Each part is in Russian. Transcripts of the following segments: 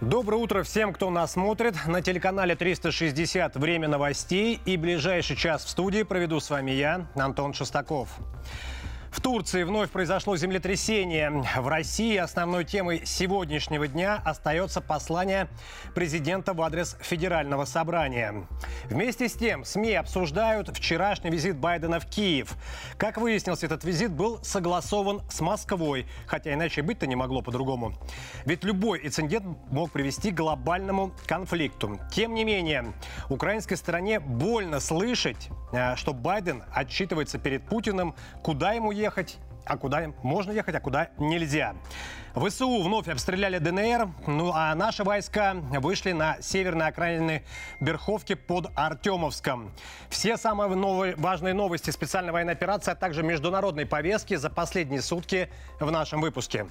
Доброе утро всем, кто нас смотрит. На телеканале 360 «Время новостей» и ближайший час в студии проведу с вами я, Антон Шестаков. В Турции вновь произошло землетрясение. В России основной темой сегодняшнего дня остается послание президента в адрес Федерального собрания. Вместе с тем СМИ обсуждают вчерашний визит Байдена в Киев. Как выяснилось, этот визит был согласован с Москвой, хотя иначе быть-то не могло по-другому. Ведь любой инцидент мог привести к глобальному конфликту. Тем не менее, украинской стороне больно слышать, э, что Байден отчитывается перед Путиным, куда ему ехать, а куда можно ехать, а куда нельзя. ВСУ вновь обстреляли ДНР, ну а наши войска вышли на северные окраины Берховки под Артемовском. Все самые новые, важные новости специальной военной операции, а также международной повестки за последние сутки в нашем выпуске.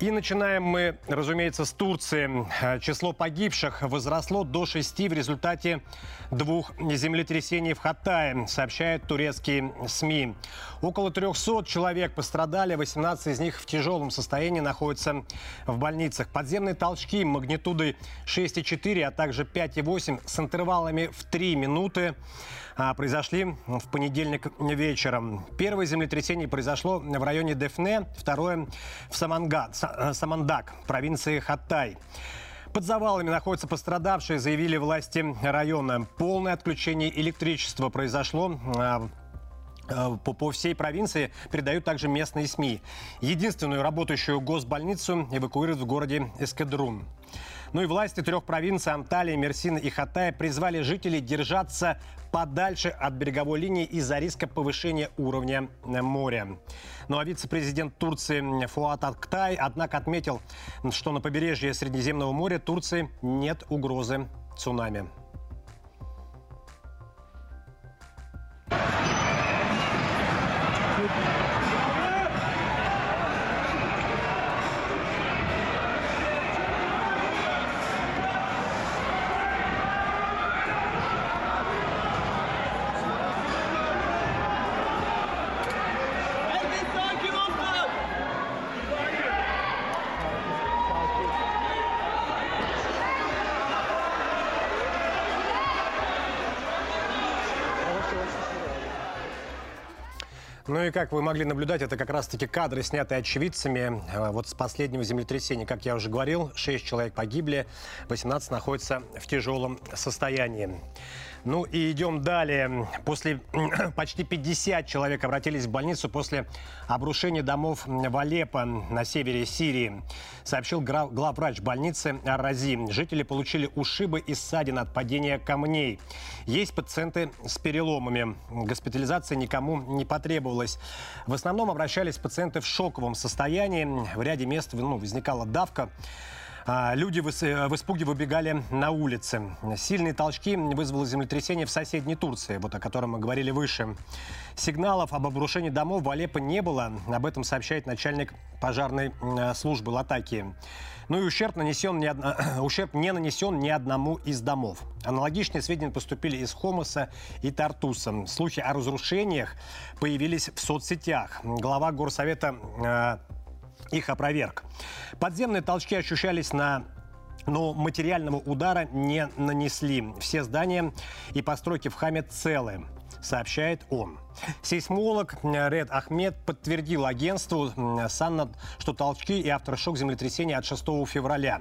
И начинаем мы, разумеется, с Турции. Число погибших возросло до шести в результате двух землетрясений в Хаттае, сообщают турецкие СМИ. Около 300 человек пострадали, 18 из них в тяжелом состоянии находятся в больницах. Подземные толчки магнитудой 6,4, а также 5,8 с интервалами в 3 минуты произошли в понедельник вечером. Первое землетрясение произошло в районе Дефне, второе в Саманга, э, Самандак, провинции Хаттай. Под завалами находятся пострадавшие, заявили власти района. Полное отключение электричества произошло а, э, по, по всей провинции передают также местные СМИ. Единственную работающую госбольницу эвакуируют в городе Эскадрун. Ну и власти трех провинций Анталии, Мерсина и Хатая призвали жителей держаться подальше от береговой линии из-за риска повышения уровня моря. Ну а вице-президент Турции Фуат Актай, однако, отметил, что на побережье Средиземного моря Турции нет угрозы цунами. Как вы могли наблюдать, это как раз-таки кадры, снятые очевидцами э, вот с последнего землетрясения. Как я уже говорил, 6 человек погибли, 18 находятся в тяжелом состоянии. Ну и идем далее. После почти 50 человек обратились в больницу после обрушения домов в Алеппо на севере Сирии, сообщил главврач больницы Рази. Жители получили ушибы и ссадин от падения камней. Есть пациенты с переломами. Госпитализация никому не потребовалась. В основном обращались пациенты в шоковом состоянии. В ряде мест ну, возникала давка. А, люди в испуге выбегали на улицы. Сильные толчки вызвало землетрясение в соседней Турции, вот о котором мы говорили выше. Сигналов об обрушении домов в Алеппо не было. Об этом сообщает начальник пожарной э, службы Латакии. Ну и ущерб, нанесен не од... ущерб не нанесен ни одному из домов. Аналогичные сведения поступили из Хомоса и Тартуса. Слухи о разрушениях появились в соцсетях. Глава горсовета э, их опроверг. Подземные толчки ощущались на но материального удара не нанесли. Все здания и постройки в Хаме целы сообщает он. Сейсмолог Ред Ахмед подтвердил агентству Саннад, что толчки и авторшок землетрясения от 6 февраля.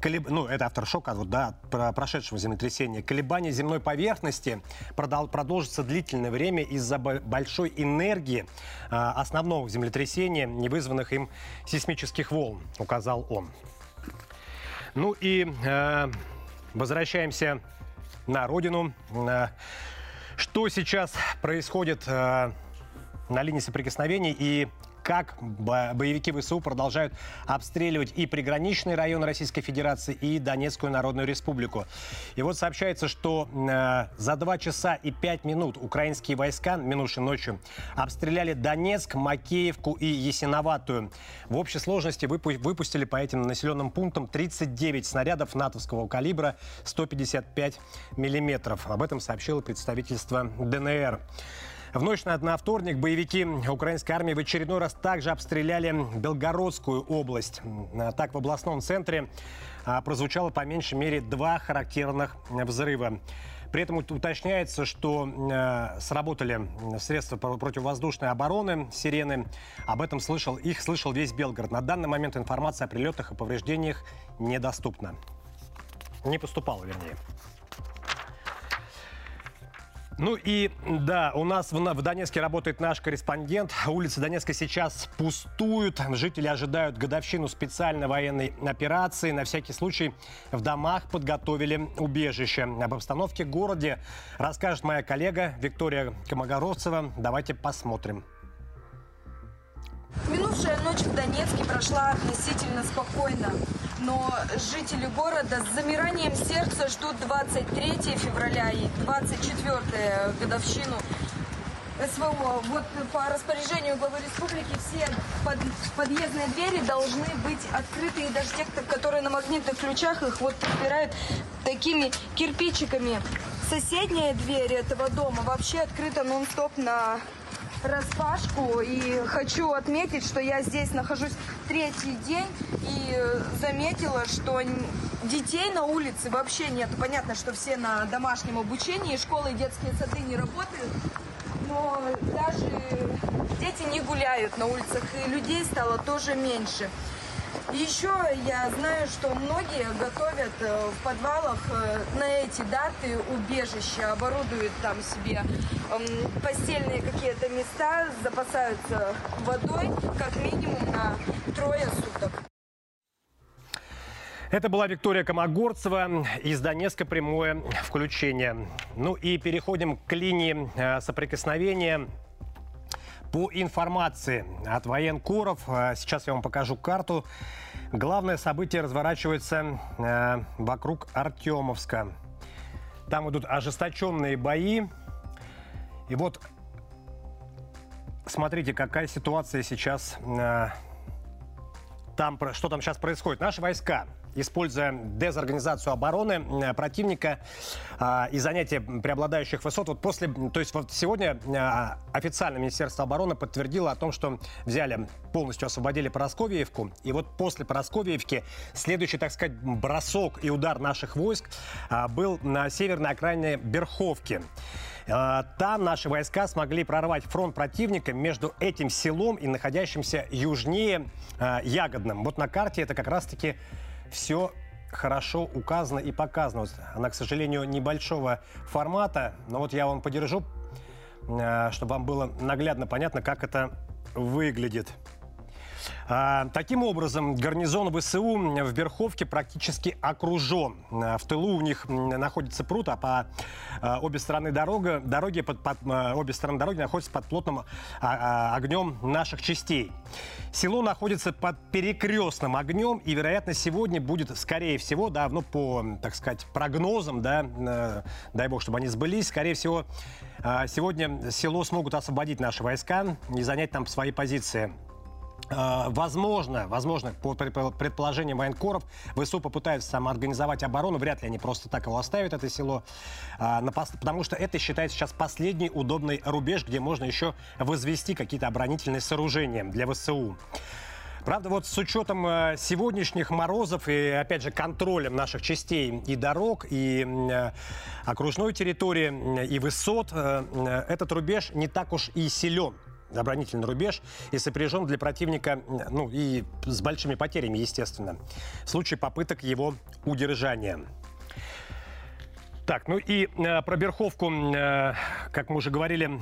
Колеб... Ну, это авторшок от, да, прошедшего землетрясения. Колебания земной поверхности продол... продолжится длительное время из-за большой энергии а, основного землетрясения, не вызванных им сейсмических волн, указал он. Ну и э, возвращаемся на родину. Что сейчас происходит э, на линии соприкосновений и как боевики ВСУ продолжают обстреливать и приграничные районы Российской Федерации, и Донецкую Народную Республику. И вот сообщается, что э, за 2 часа и 5 минут украинские войска минувшей ночью обстреляли Донецк, Макеевку и Ясиноватую. В общей сложности выпу- выпустили по этим населенным пунктам 39 снарядов натовского калибра 155 миллиметров. Об этом сообщило представительство ДНР. В ночь на вторник боевики украинской армии в очередной раз также обстреляли Белгородскую область. Так, в областном центре а, прозвучало по меньшей мере два характерных взрыва. При этом уточняется, что э, сработали средства противовоздушной обороны, сирены. Об этом слышал, их слышал весь Белгород. На данный момент информация о прилетах и повреждениях недоступна. Не поступала, вернее. Ну и да, у нас в, в Донецке работает наш корреспондент. Улицы Донецка сейчас пустуют. Жители ожидают годовщину специальной военной операции. На всякий случай в домах подготовили убежище. Об обстановке в городе расскажет моя коллега Виктория Комогоровцева. Давайте посмотрим. Минувшая ночь в Донецке прошла относительно спокойно. Но жители города с замиранием сердца ждут 23 февраля и 24 годовщину СВО. Вот по распоряжению главы республики все под, подъездные двери должны быть открыты. И даже те, которые на магнитных ключах, их вот подбирают такими кирпичиками. Соседняя дверь этого дома вообще открыта нон-стоп на распашку. И хочу отметить, что я здесь нахожусь третий день и заметила, что детей на улице вообще нет. Понятно, что все на домашнем обучении, школы и детские сады не работают. Но даже дети не гуляют на улицах, и людей стало тоже меньше. Еще я знаю, что многие готовят э, в подвалах э, на эти даты убежища, оборудуют там себе постельные какие-то места, запасаются водой как минимум на трое суток. Это была Виктория Комогорцева из Донецка прямое включение. Ну и переходим к линии э, соприкосновения. По информации от военкоров, э, сейчас я вам покажу карту. Главное событие разворачивается э, вокруг Артемовска. Там идут ожесточенные бои. И вот смотрите, какая ситуация сейчас э, там, что там сейчас происходит. Наши войска используя дезорганизацию обороны э, противника а, и занятие преобладающих высот. Вот после, то есть вот сегодня а, официально Министерство обороны подтвердило о том, что взяли, полностью освободили Поросковьевку. И вот после Поросковьевки следующий, так сказать, бросок и удар наших войск а, был на северной окраине Берховки. Там наши войска смогли прорвать фронт противника между этим селом и находящимся южнее Ягодным. Вот на карте это как раз-таки все хорошо указано и показано. Она, к сожалению, небольшого формата, но вот я вам подержу, э, чтобы вам было наглядно понятно, как это выглядит. А, таким образом, гарнизон ВСУ в Верховке практически окружен. А, в тылу у них находится пруд, а по а, обе стороны дорога, дороги под, под, обе стороны дороги находятся под плотным огнем наших частей. Село находится под перекрестным огнем, и, вероятно, сегодня будет, скорее всего, да, ну, по, так сказать, прогнозам, да, дай бог, чтобы они сбылись, скорее всего, сегодня село смогут освободить наши войска и занять там свои позиции. Э, возможно, возможно, по предположениям военкоров, ВСУ попытаются самоорганизовать оборону. Вряд ли они просто так его оставят, это село. А, потому что это считается сейчас последний удобный рубеж, где можно еще возвести какие-то оборонительные сооружения для ВСУ. Правда, вот с учетом э, сегодняшних морозов и, опять же, контролем наших частей и дорог, и э, окружной территории, и высот, этот рубеж не так уж и силен оборонительный рубеж и сопряжен для противника, ну и с большими потерями, естественно, в случае попыток его удержания. Так, ну и э, про Берховку, э, как мы уже говорили,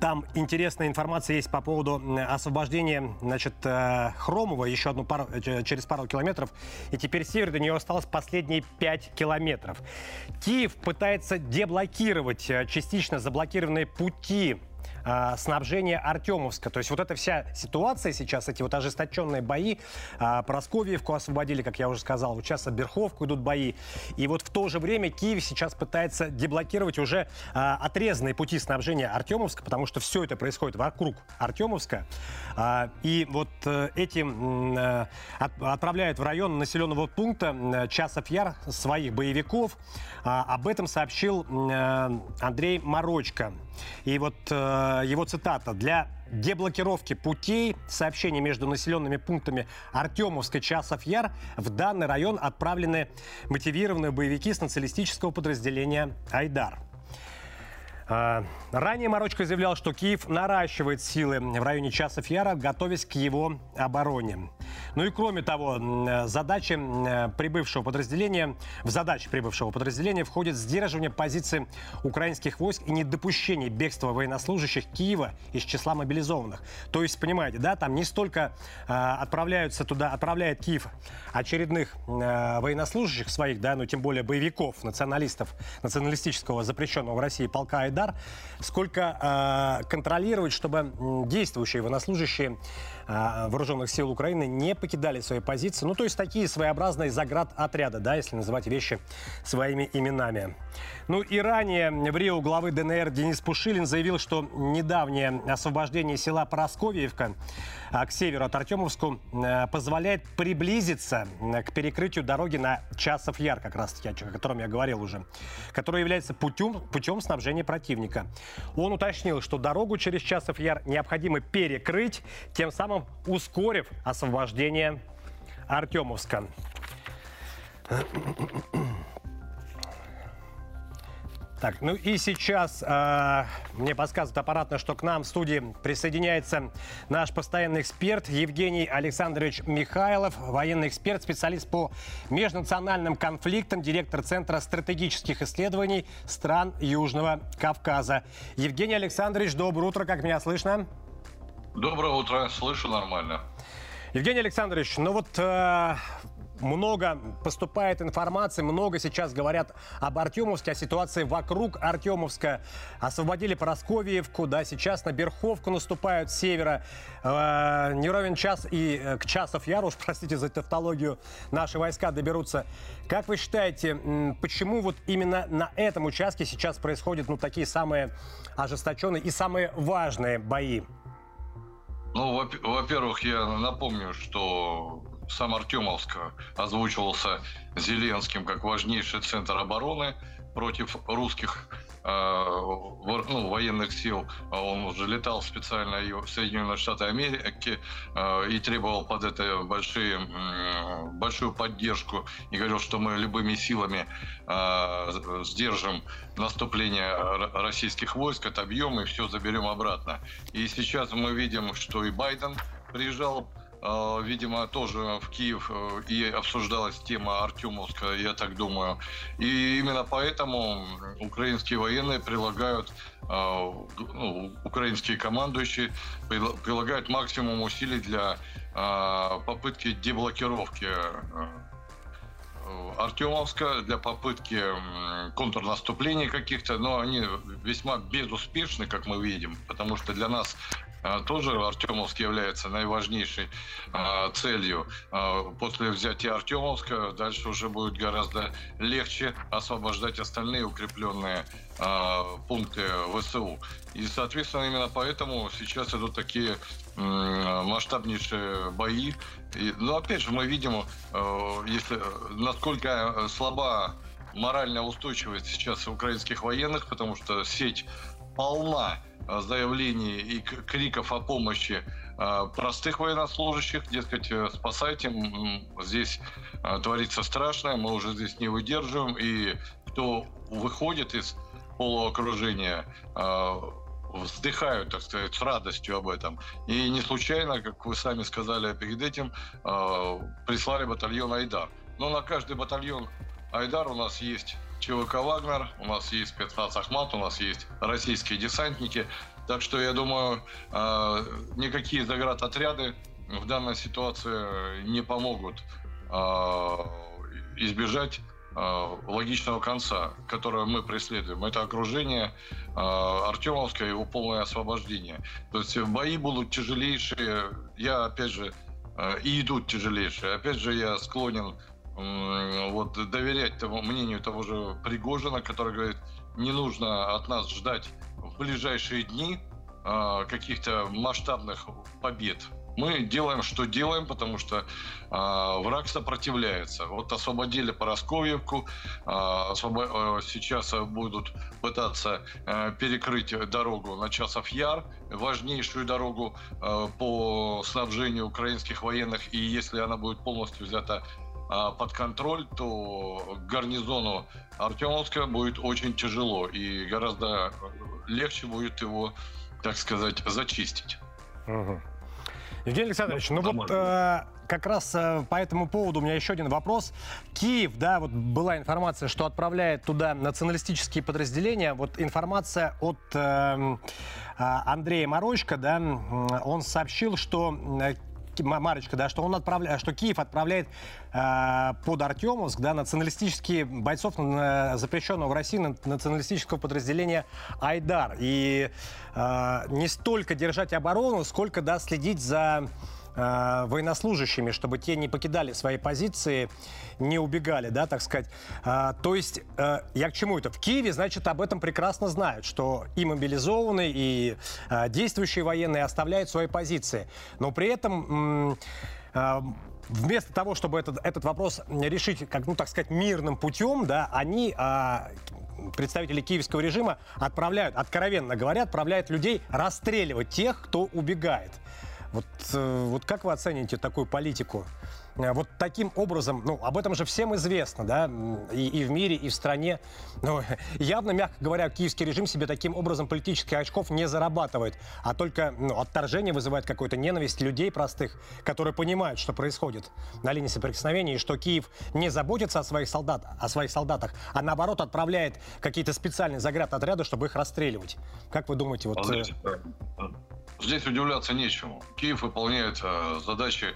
там интересная информация есть по поводу освобождения значит, э, Хромова еще одну пару, э, через пару километров. И теперь север до нее осталось последние 5 километров. Киев пытается деблокировать э, частично заблокированные пути э, снабжения Артемовска. То есть вот эта вся ситуация сейчас, эти вот ожесточенные бои, э, Просковьевку освободили, как я уже сказал, вот сейчас Берховку идут бои. И вот в то же время Киев сейчас пытается деблокировать уже э, отрезанные пути снабжения Артемовска, потому что все это происходит вокруг Артемовска. Э, и вот э, этим э, от, отправляют в район населенного пункта э, Часов Яр своих боевиков. Э, об этом сообщил э, Андрей Морочко. И вот э, его цитата. «Для деблокировки путей сообщений между населенными пунктами Артемовска, Часов Яр в данный район отправлены мотивированные боевики с националистического подразделения «Айдар». А, ранее Марочко заявлял, что Киев наращивает силы в районе Часов Яра, готовясь к его обороне. Ну и кроме того, задачи прибывшего подразделения, в задачи прибывшего подразделения входит сдерживание позиций украинских войск и недопущение бегства военнослужащих Киева из числа мобилизованных. То есть, понимаете, да, там не столько э, отправляются туда, отправляет Киев очередных э, военнослужащих своих, да, ну тем более боевиков, националистов, националистического запрещенного в России полка Айдар, сколько э, контролировать, чтобы действующие военнослужащие э, вооруженных сил Украины не покидали свои позиции. Ну, то есть такие своеобразные заград отряда, да, если называть вещи своими именами. Ну и ранее в Рио главы ДНР Денис Пушилин заявил, что недавнее освобождение села Поросковьевка а, к северу от Артемовску э, позволяет приблизиться э, к перекрытию дороги на Часов Яр, как раз таки, о котором я говорил уже, который является путем, путем снабжения противника. Он уточнил, что дорогу через Часов Яр необходимо перекрыть, тем самым ускорив освобождение Артемовска. Так, ну и сейчас э, мне подсказывает аппаратно, что к нам в студии присоединяется наш постоянный эксперт Евгений Александрович Михайлов, военный эксперт, специалист по межнациональным конфликтам, директор Центра стратегических исследований стран Южного Кавказа. Евгений Александрович, доброе утро, как меня слышно? Доброе утро, слышу нормально. Евгений Александрович, ну вот э, много поступает информации, много сейчас говорят об Артемовске, о ситуации вокруг Артемовска. Освободили Поросковьевку, да, сейчас на Берховку наступают с севера. Э, не ровен час и э, к часов яру, уж простите за тавтологию, наши войска доберутся. Как вы считаете, почему вот именно на этом участке сейчас происходят ну, такие самые ожесточенные и самые важные бои? Ну, во-первых, я напомню, что сам Артемовск озвучивался Зеленским как важнейший центр обороны против русских э, ну, военных сил. Он уже летал специально в Соединенные Штаты Америки э, и требовал под это большие, большую поддержку и говорил, что мы любыми силами э, сдержим наступление российских войск, отобьем и все заберем обратно. И сейчас мы видим, что и Байден приезжал а, видимо, тоже в Киев э, и обсуждалась тема Артемовска, я так думаю. И именно поэтому украинские военные прилагают, а, ну, украинские командующие прилагают максимум усилий для а, попытки деблокировки э, Артемовска для попытки контрнаступления каких-то, но они весьма безуспешны, как мы видим, потому что для нас а, тоже Артемовск является наиважнейшей а, целью. А, после взятия Артемовска дальше уже будет гораздо легче освобождать остальные укрепленные пункты ВСУ. И, соответственно, именно поэтому сейчас идут такие масштабнейшие бои. Но опять же мы видим, если, насколько слаба моральная устойчивость сейчас украинских военных, потому что сеть полна заявлений и криков о помощи а, простых военнослужащих, дескать, э, спасайте, здесь творится страшное, мы уже здесь не выдерживаем, и кто выходит из полуокружения, вздыхают, так сказать, с радостью об этом. И не случайно, как вы сами сказали перед этим, прислали батальон «Айдар». Но на каждый батальон «Айдар» у нас есть ЧВК «Вагнер», у нас есть спецназ «Ахмат», у нас есть российские десантники. Так что, я думаю, а, никакие заградотряды в данной ситуации не помогут а, избежать а, логичного конца, которое мы преследуем. Это окружение Артемовска и его полное освобождение. То есть бои будут тяжелейшие. Я, опять же, и идут тяжелейшие. Опять же, я склонен вот доверять тому мнению того же Пригожина, который говорит, не нужно от нас ждать в ближайшие дни э, каких-то масштабных побед. Мы делаем, что делаем, потому что э, враг сопротивляется. Вот освободили Поросковьевку, э, освобо... сейчас будут пытаться э, перекрыть дорогу на Часов Яр, важнейшую дорогу э, по снабжению украинских военных. И если она будет полностью взята под контроль, то гарнизону Артемовска будет очень тяжело и гораздо легче будет его, так сказать, зачистить. Угу. Евгений Александрович, ну, ну вот э, как раз э, по этому поводу у меня еще один вопрос. Киев, да, вот была информация, что отправляет туда националистические подразделения. Вот информация от э, э, Андрея Морочка, да, он сообщил, что э, Марочка, да, что он отправляет, что Киев отправляет э, под Артемовск, да, националистические бойцов на, запрещенного в России националистического подразделения Айдар. И э, не столько держать оборону, сколько, да, следить за э, военнослужащими, чтобы те не покидали свои позиции, не убегали, да, так сказать. Э, то есть, э, я к чему это? В Киеве, значит, об этом прекрасно знают, что и мобилизованные, и э, действующие военные оставляют свои позиции. Но при этом... Э, вместо того, чтобы этот, этот вопрос решить, как, ну, так сказать, мирным путем, да, они, а, представители киевского режима, отправляют, откровенно говоря, отправляют людей расстреливать тех, кто убегает. Вот, э, вот как вы оцените такую политику? Э, вот таким образом, ну, об этом же всем известно, да, и, и в мире, и в стране. Но явно, мягко говоря, киевский режим себе таким образом политических очков не зарабатывает, а только ну, отторжение вызывает какую-то ненависть людей простых, которые понимают, что происходит на линии соприкосновения, и что Киев не заботится о своих, солдат, о своих солдатах, а наоборот отправляет какие-то специальные заградотряды, чтобы их расстреливать. Как вы думаете, вот... Э, Здесь удивляться нечему. Киев выполняет э, задачи,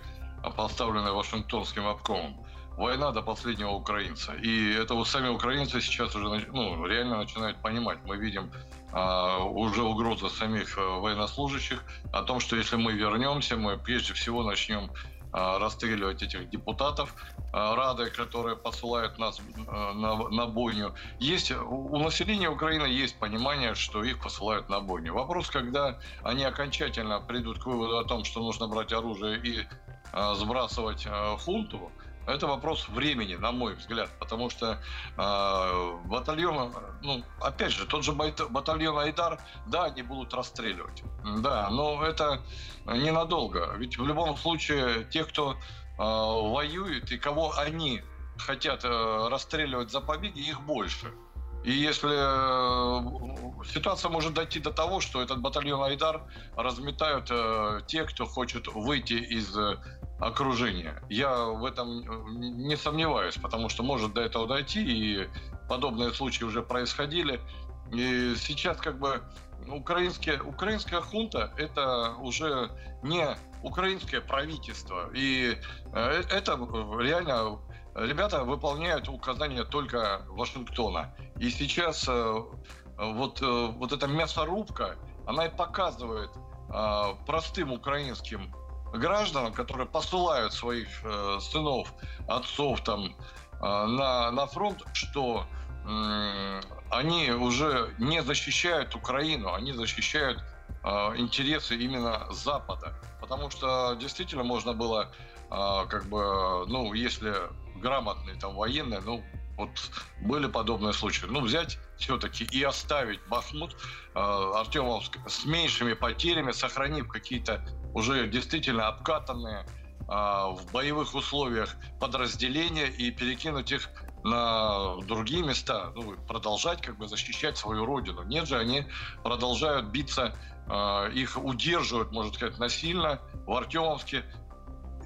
поставленные Вашингтонским обкомом. Война до последнего украинца. И это вот сами украинцы сейчас уже ну, реально начинают понимать. Мы видим а, уже угрозы самих э, военнослужащих о том, что если мы вернемся, мы прежде всего начнем расстреливать этих депутатов а, Рады, которые посылают нас а, на, на бойню. Есть, у населения Украины есть понимание, что их посылают на бойню. Вопрос, когда они окончательно придут к выводу о том, что нужно брать оружие и сбрасывать хунту, это вопрос времени, на мой взгляд, потому что э, батальон, ну, опять же, тот же батальон Айдар, да, они будут расстреливать, да, но это ненадолго, ведь в любом случае те, кто э, воюет и кого они хотят э, расстреливать за победы, их больше. И если ситуация может дойти до того, что этот батальон Айдар разметают те, кто хочет выйти из окружения. Я в этом э, не сомневаюсь, потому что может до этого дойти, и подобные случаи уже происходили. И сейчас как бы украинские, украинская хунта это уже не украинское правительство. И э, это реально ребята выполняют указания только Вашингтона. И сейчас э, вот, вот эта мясорубка, она и показывает простым украинским гражданам, которые посылают своих э, сынов, отцов там э, на, на фронт, что э, они уже не защищают Украину, они защищают э, интересы именно Запада. Потому что действительно можно было, э, как бы, ну, если грамотный там военный, ну, вот были подобные случаи. Ну, взять все-таки и оставить Бахмут, э, Артемовск с меньшими потерями, сохранив какие-то уже действительно обкатанные э, в боевых условиях подразделения и перекинуть их на другие места, ну, продолжать как бы защищать свою родину. Нет же, они продолжают биться, э, их удерживают, можно сказать, насильно в Артемовске,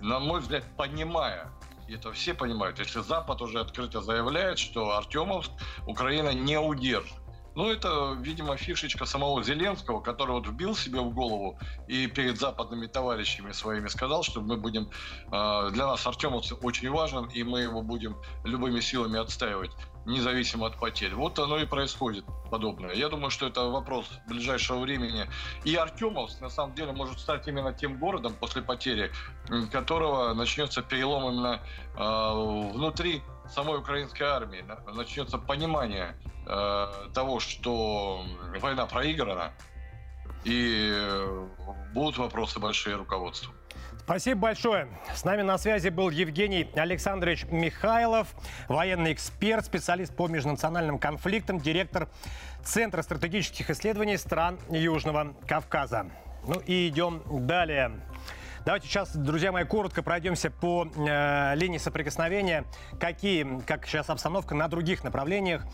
на мой взгляд, понимая, и это все понимают. Если Запад уже открыто заявляет, что Артемовск Украина не удержит. Ну, это, видимо, фишечка самого Зеленского, который вот вбил себе в голову и перед западными товарищами своими сказал, что мы будем... Э, для нас Артемовск очень важен, и мы его будем любыми силами отстаивать независимо от потерь. Вот оно и происходит подобное. Я думаю, что это вопрос ближайшего времени. И Артемовск, на самом деле, может стать именно тем городом после потери, которого начнется перелом именно э, внутри самой украинской армии. Начнется понимание э, того, что война проиграна, и будут вопросы большие руководству. Спасибо большое. С нами на связи был Евгений Александрович Михайлов, военный эксперт, специалист по межнациональным конфликтам, директор Центра стратегических исследований стран Южного Кавказа. Ну и идем далее. Давайте сейчас, друзья мои, коротко пройдемся по э, линии соприкосновения. Какие, как сейчас обстановка на других направлениях.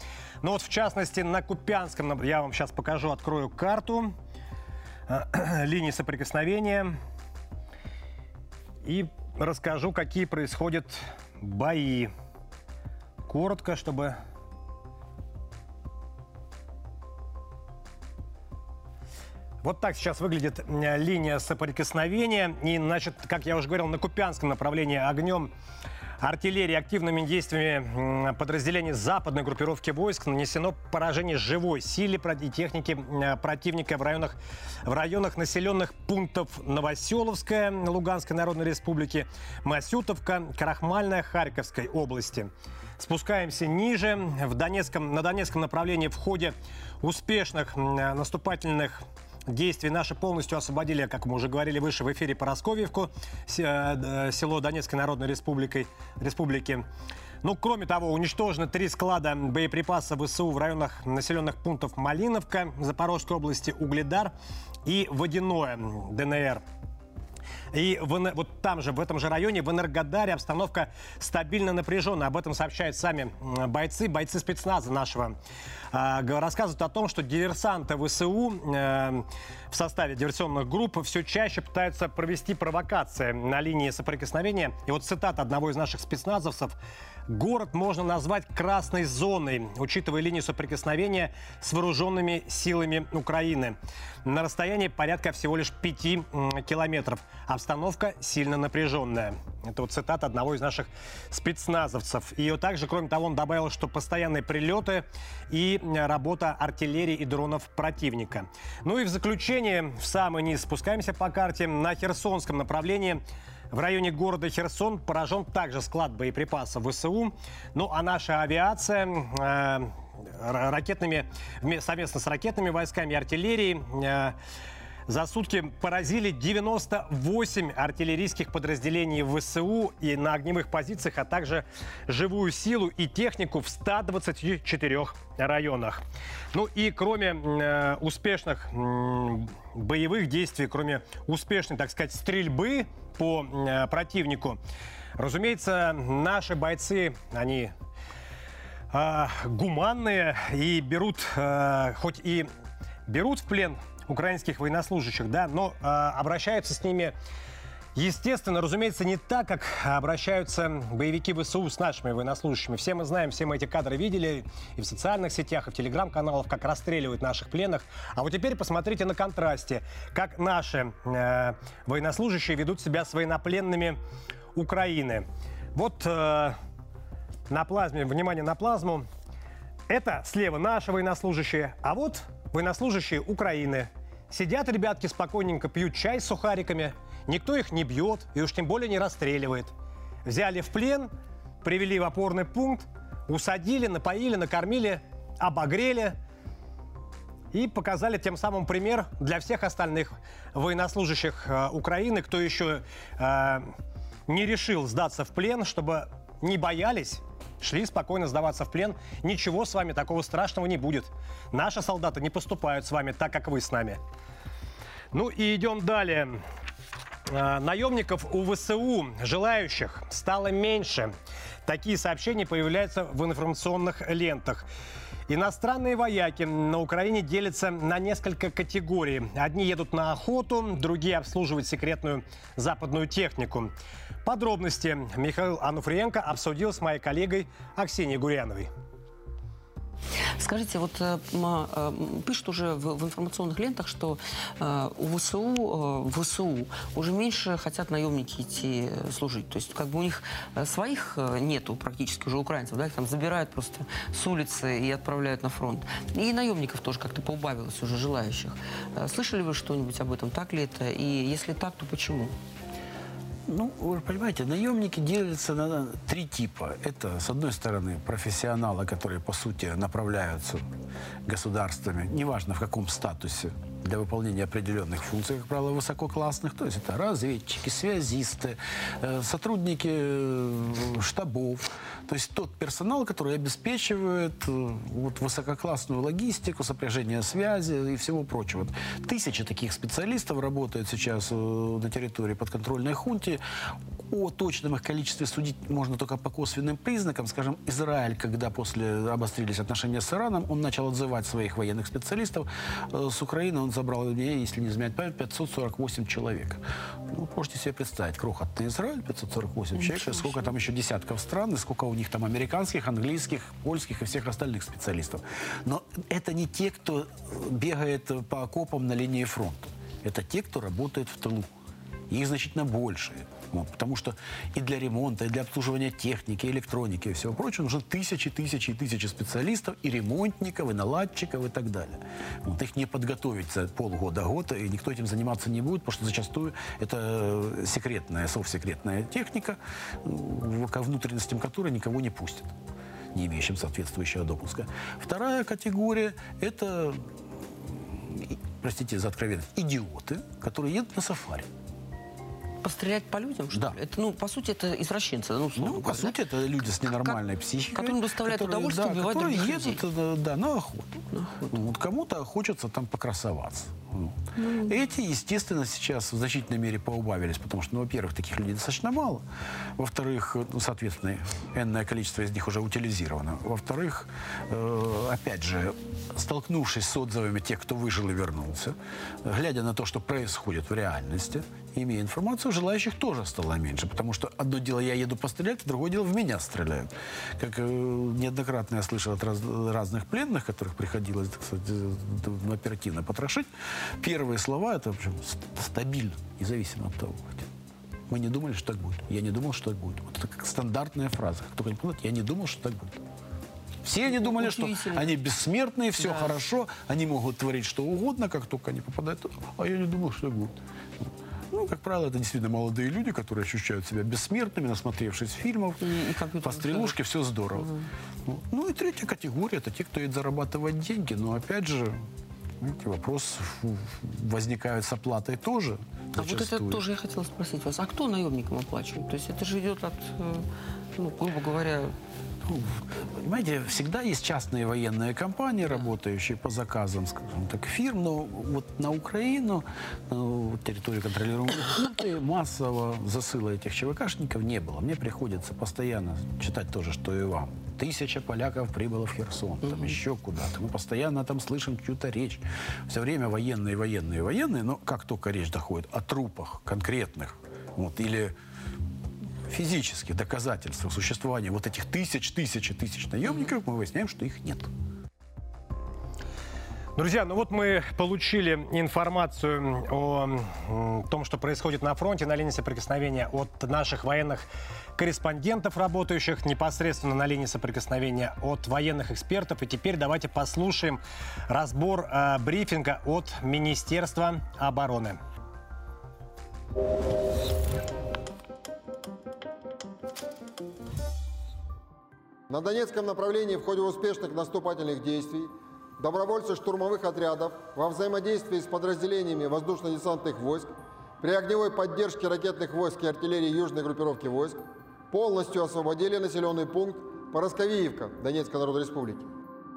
Ну вот, в частности, на Купянском, я вам сейчас покажу, открою карту э, линии соприкосновения и расскажу, какие происходят бои. Коротко, чтобы... Вот так сейчас выглядит линия соприкосновения. И, значит, как я уже говорил, на Купянском направлении огнем артиллерии активными действиями подразделений западной группировки войск нанесено поражение живой силе и техники противника в районах, в районах населенных пунктов Новоселовская Луганской Народной Республики, Масютовка, Крахмальная Харьковской области. Спускаемся ниже. В Донецком, на Донецком направлении в ходе успешных наступательных действий наши полностью освободили, как мы уже говорили выше в эфире, Поросковьевку, э, э, село Донецкой Народной Республикой, Республики. Ну, кроме того, уничтожены три склада боеприпасов ВСУ в районах населенных пунктов Малиновка, Запорожской области, Угледар и Водяное, ДНР. И в, вот там же, в этом же районе, в Энергодаре обстановка стабильно напряженная. Об этом сообщают сами бойцы, бойцы спецназа нашего. Э, рассказывают о том, что диверсанты ВСУ э, в составе диверсионных групп все чаще пытаются провести провокации на линии соприкосновения. И вот цитата одного из наших спецназовцев – Город можно назвать красной зоной, учитывая линию соприкосновения с вооруженными силами Украины. На расстоянии порядка всего лишь 5 километров. Обстановка сильно напряженная. Это вот цитата одного из наших спецназовцев. И также, кроме того, он добавил, что постоянные прилеты и работа артиллерии и дронов противника. Ну и в заключение, в самый низ спускаемся по карте. На Херсонском направлении в районе города Херсон поражен также склад боеприпасов ВСУ. Ну а наша авиация э, ракетными, совместно с ракетными войсками и артиллерией э, за сутки поразили 98 артиллерийских подразделений ВСУ и на огневых позициях, а также живую силу и технику в 124 районах. Ну и кроме э, успешных э, боевых действий, кроме успешной, так сказать, стрельбы по э, противнику. Разумеется, наши бойцы, они э, гуманные и берут, э, хоть и берут в плен украинских военнослужащих, да, но э, обращаются с ними Естественно, разумеется, не так, как обращаются боевики ВСУ с нашими военнослужащими. Все мы знаем, все мы эти кадры видели и в социальных сетях, и в телеграм-каналах, как расстреливают наших пленных. А вот теперь посмотрите на контрасте, как наши э, военнослужащие ведут себя с военнопленными Украины. Вот э, на плазме, внимание на плазму. Это слева наши военнослужащие, а вот военнослужащие Украины. Сидят ребятки спокойненько, пьют чай с сухариками – Никто их не бьет и уж тем более не расстреливает. Взяли в плен, привели в опорный пункт, усадили, напоили, накормили, обогрели и показали тем самым пример для всех остальных военнослужащих э, Украины, кто еще э, не решил сдаться в плен, чтобы не боялись, шли спокойно сдаваться в плен. Ничего с вами такого страшного не будет. Наши солдаты не поступают с вами так, как вы с нами. Ну и идем далее. А, наемников у ВСУ, желающих, стало меньше. Такие сообщения появляются в информационных лентах. Иностранные вояки на Украине делятся на несколько категорий. Одни едут на охоту, другие обслуживают секретную западную технику. Подробности Михаил Ануфриенко обсудил с моей коллегой Аксенией Гуряновой. Скажите, вот э, э, пишут уже в, в информационных лентах, что э, у ВСУ, в ВСУ уже меньше хотят наемники идти служить. То есть как бы у них своих нету практически уже украинцев, да, их там забирают просто с улицы и отправляют на фронт. И наемников тоже как-то поубавилось уже желающих. Слышали вы что-нибудь об этом? Так ли это? И если так, то почему? Ну, вы понимаете, наемники делятся на три типа. Это, с одной стороны, профессионалы, которые, по сути, направляются государствами, неважно в каком статусе, для выполнения определенных функций, как правило, высококлассных. То есть это разведчики, связисты, э, сотрудники э, штабов. То есть тот персонал, который обеспечивает э, вот, высококлассную логистику, сопряжение связи и всего прочего. Тысячи таких специалистов работают сейчас на территории подконтрольной хунте. О точном их количестве судить можно только по косвенным признакам. Скажем, Израиль, когда после обострились отношения с Ираном, он начал отзывать своих военных специалистов. Э, С Украины он забрал, если не изменять память, 548 человек. Ну, можете себе представить, крохотный Израиль, 548 человек, и сколько там еще десятков стран, и сколько у них там американских, английских, польских и всех остальных специалистов. Но это не те, кто бегает по окопам на линии фронта. Это те, кто работает в тылу. Их значительно больше. Вот, потому что и для ремонта, и для обслуживания техники, электроники и всего прочего нужно тысячи, тысячи и тысячи специалистов, и ремонтников, и наладчиков, и так далее. Вот их не подготовить за полгода-год, и никто этим заниматься не будет, потому что зачастую это секретная, совсекретная техника, ко внутренностям которой никого не пустят не имеющим соответствующего допуска. Вторая категория – это, и- простите за откровенность, идиоты, которые едут на сафари. Пострелять по людям, что Да. ли? Это, ну, по сути, это извращенцы, ну, Ну, по говоря, да? сути, это люди с ненормальной психикой. которым доставляет которые, удовольствие да, убивать которые других едут людей. э, да, на охоту. Ну, Вот кому-то хочется там покрасоваться. Вот. Эти, естественно, сейчас в значительной мере поубавились, потому что, ну, во-первых, таких людей достаточно мало. Во-вторых, э, ну, соответственно, энное количество из них уже утилизировано. Во-вторых, э, опять же, столкнувшись с отзывами тех, кто выжил и вернулся, глядя на то, что происходит в реальности, имея информацию, желающих тоже стало меньше. Потому что одно дело, я еду пострелять, а другое дело, в меня стреляют. Как э, неоднократно я слышал от раз- разных пленных, которых приходилось, так сказать, э, д- оперативно потрошить, первые слова это, в общем, ст- стабильно, независимо от того. Мы не думали, что так будет. Я не думал, что так будет. Вот это как стандартная фраза. Только не понимает, я не думал, что так будет. Все они думали, что они бессмертные, все Да. хорошо, они могут творить что угодно, как только они попадают. А я не думал, что так будет. Ну, как правило, это действительно молодые люди, которые ощущают себя бессмертными, насмотревшись фильмов, И- и по стрелушке, все здорово. Ну, Ну и третья категория – это те, кто едет зарабатывать деньги. Но опять же, видите, вопрос возникает с оплатой тоже. А вот это зачастую. тоже я хотела спросить вас. А кто наемникам оплачивает? То есть это же идет от, э, ну, грубо говоря, Понимаете, всегда есть частные военные компании, работающие по заказам, скажем так, фирм, но вот на Украину, на вот территорию контролируемой хунты, массового засыла этих ЧВКшников не было. Мне приходится постоянно читать то же, что и вам. Тысяча поляков прибыло в Херсон, там еще куда-то. Мы постоянно там слышим чью-то речь. Все время военные, военные, военные, но как только речь доходит о трупах конкретных, вот, или физических доказательствах существования вот этих тысяч, тысяч и тысяч наемников, мы выясняем, что их нет. Друзья, ну вот мы получили информацию о том, что происходит на фронте, на линии соприкосновения от наших военных корреспондентов, работающих непосредственно на линии соприкосновения, от военных экспертов. И теперь давайте послушаем разбор э, брифинга от Министерства обороны. На Донецком направлении в ходе успешных наступательных действий добровольцы штурмовых отрядов во взаимодействии с подразделениями воздушно-десантных войск при огневой поддержке ракетных войск и артиллерии южной группировки войск полностью освободили населенный пункт Поросковиевка Донецкой Народной Республики.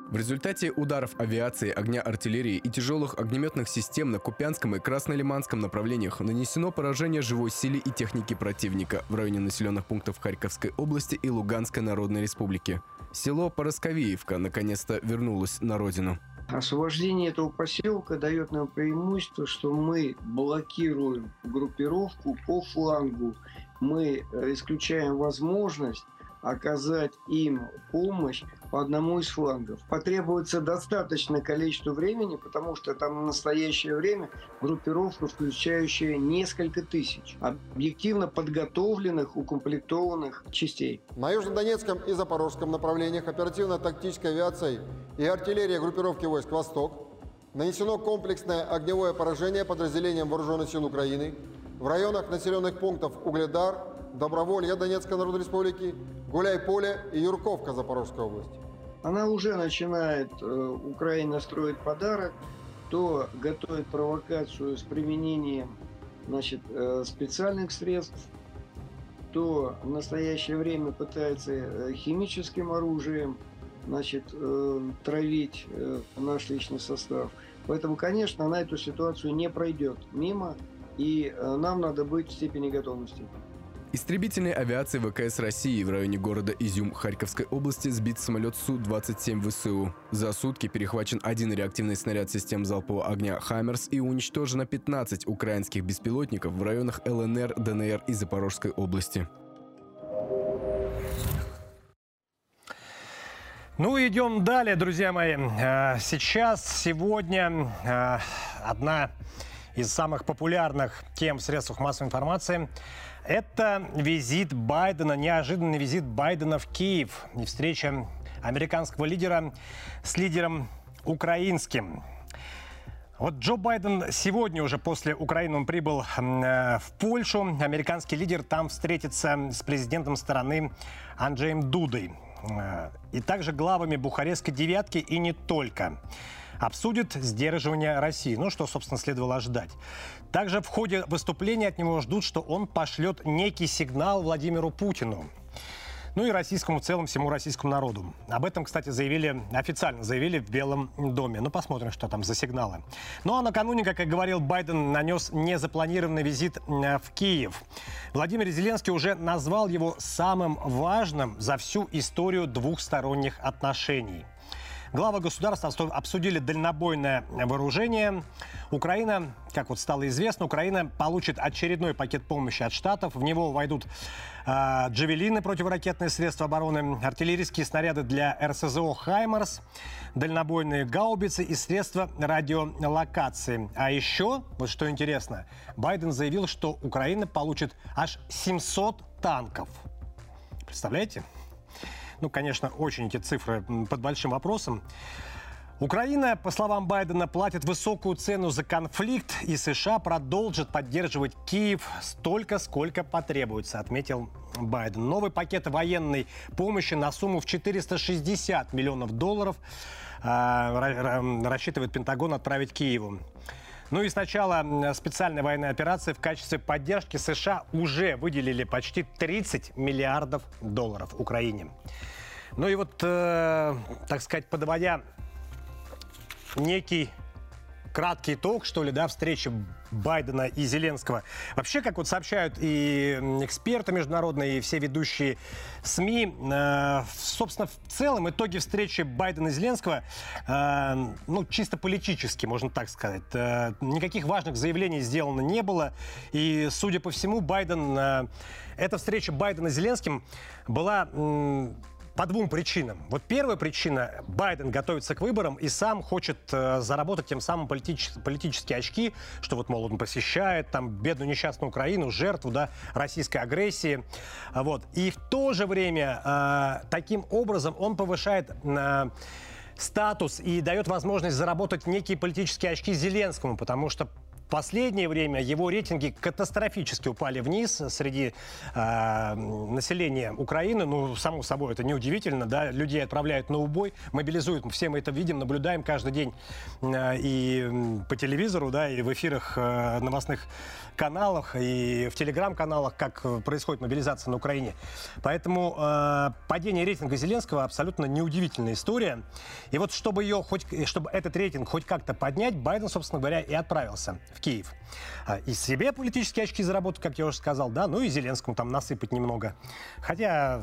В результате ударов авиации, огня артиллерии и тяжелых огнеметных систем на Купянском и Краснолиманском направлениях нанесено поражение живой силе и техники противника в районе населенных пунктов Харьковской области и Луганской Народной Республики. Село Поросковеевка наконец-то вернулось на родину. Освобождение этого поселка дает нам преимущество, что мы блокируем группировку по флангу. Мы э, исключаем возможность оказать им помощь по одному из флангов. Потребуется достаточное количество времени, потому что там в настоящее время группировка, включающая несколько тысяч объективно подготовленных, укомплектованных частей. На Южнодонецком и Запорожском направлениях оперативно-тактической авиацией и артиллерии группировки войск «Восток» нанесено комплексное огневое поражение подразделениям Вооруженных сил Украины в районах населенных пунктов Угледар, Доброволье Донецкой Народной Республики, Гуляй-Поле и Юрковка Запорожской области. Она уже начинает, э, Украина строить подарок то готовит провокацию с применением значит, э, специальных средств, то в настоящее время пытается э, химическим оружием значит, э, травить наш личный состав. Поэтому, конечно, на эту ситуацию не пройдет мимо, и нам надо быть в степени готовности. Истребительной авиации ВКС России в районе города Изюм Харьковской области сбит самолет Су-27 ВСУ. За сутки перехвачен один реактивный снаряд систем залпового огня «Хаммерс» и уничтожено 15 украинских беспилотников в районах ЛНР, ДНР и Запорожской области. Ну, идем далее, друзья мои. А, сейчас, сегодня, а, одна из самых популярных тем в средствах массовой информации – это визит Байдена, неожиданный визит Байдена в Киев и встреча американского лидера с лидером украинским. Вот Джо Байден сегодня уже после Украины он прибыл э, в Польшу. Американский лидер там встретится с президентом страны Анджеем Дудой. Э, и также главами Бухарестской девятки и не только обсудит сдерживание России. Ну, что, собственно, следовало ожидать. Также в ходе выступления от него ждут, что он пошлет некий сигнал Владимиру Путину. Ну и российскому в целом, всему российскому народу. Об этом, кстати, заявили, официально заявили в Белом доме. Ну, посмотрим, что там за сигналы. Ну, а накануне, как и говорил Байден, нанес незапланированный визит э, в Киев. Владимир Зеленский уже назвал его самым важным за всю историю двухсторонних отношений. Главы государства обсудили дальнобойное вооружение. Украина, как вот стало известно, Украина получит очередной пакет помощи от Штатов. В него войдут э, джавелины, противоракетные средства обороны, артиллерийские снаряды для РСЗО «Хаймарс», дальнобойные гаубицы и средства радиолокации. А еще, вот что интересно, Байден заявил, что Украина получит аж 700 танков. Представляете? Ну, конечно, очень эти цифры под большим вопросом. Украина, по словам Байдена, платит высокую цену за конфликт, и США продолжат поддерживать Киев столько, сколько потребуется, отметил Байден. Новый пакет военной помощи на сумму в 460 миллионов долларов э, рассчитывает Пентагон отправить Киеву. Ну и с начала специальной военной операции в качестве поддержки США уже выделили почти 30 миллиардов долларов Украине. Ну и вот, э, так сказать, подводя некий краткий итог, что ли, да, встречи Байдена и Зеленского. Вообще, как вот сообщают и эксперты международные, и все ведущие СМИ, э, собственно, в целом итоги встречи Байдена и Зеленского, э, ну, чисто политически, можно так сказать. Э, никаких важных заявлений сделано не было. И, судя по всему, Байден, э, эта встреча Байдена с Зеленским была... Э, по двум причинам. Вот первая причина – Байден готовится к выборам и сам хочет э, заработать тем самым политич, политические очки, что вот, мол, он посещает там бедную несчастную Украину, жертву да, российской агрессии. Вот. И в то же время э, таким образом он повышает... Э, статус и дает возможность заработать некие политические очки Зеленскому, потому что последнее время его рейтинги катастрофически упали вниз среди э, населения Украины. Ну, само собой, это неудивительно, да, людей отправляют на убой, мобилизуют. Все мы это видим, наблюдаем каждый день э, и по телевизору, да, и в эфирах э, новостных каналах и в телеграм-каналах, как происходит мобилизация на Украине. Поэтому э, падение рейтинга Зеленского абсолютно неудивительная история. И вот чтобы ее хоть, чтобы этот рейтинг хоть как-то поднять, Байден, собственно говоря, и отправился в Киев. А, и себе политические очки заработать, как я уже сказал, да, ну и Зеленскому там насыпать немного. Хотя,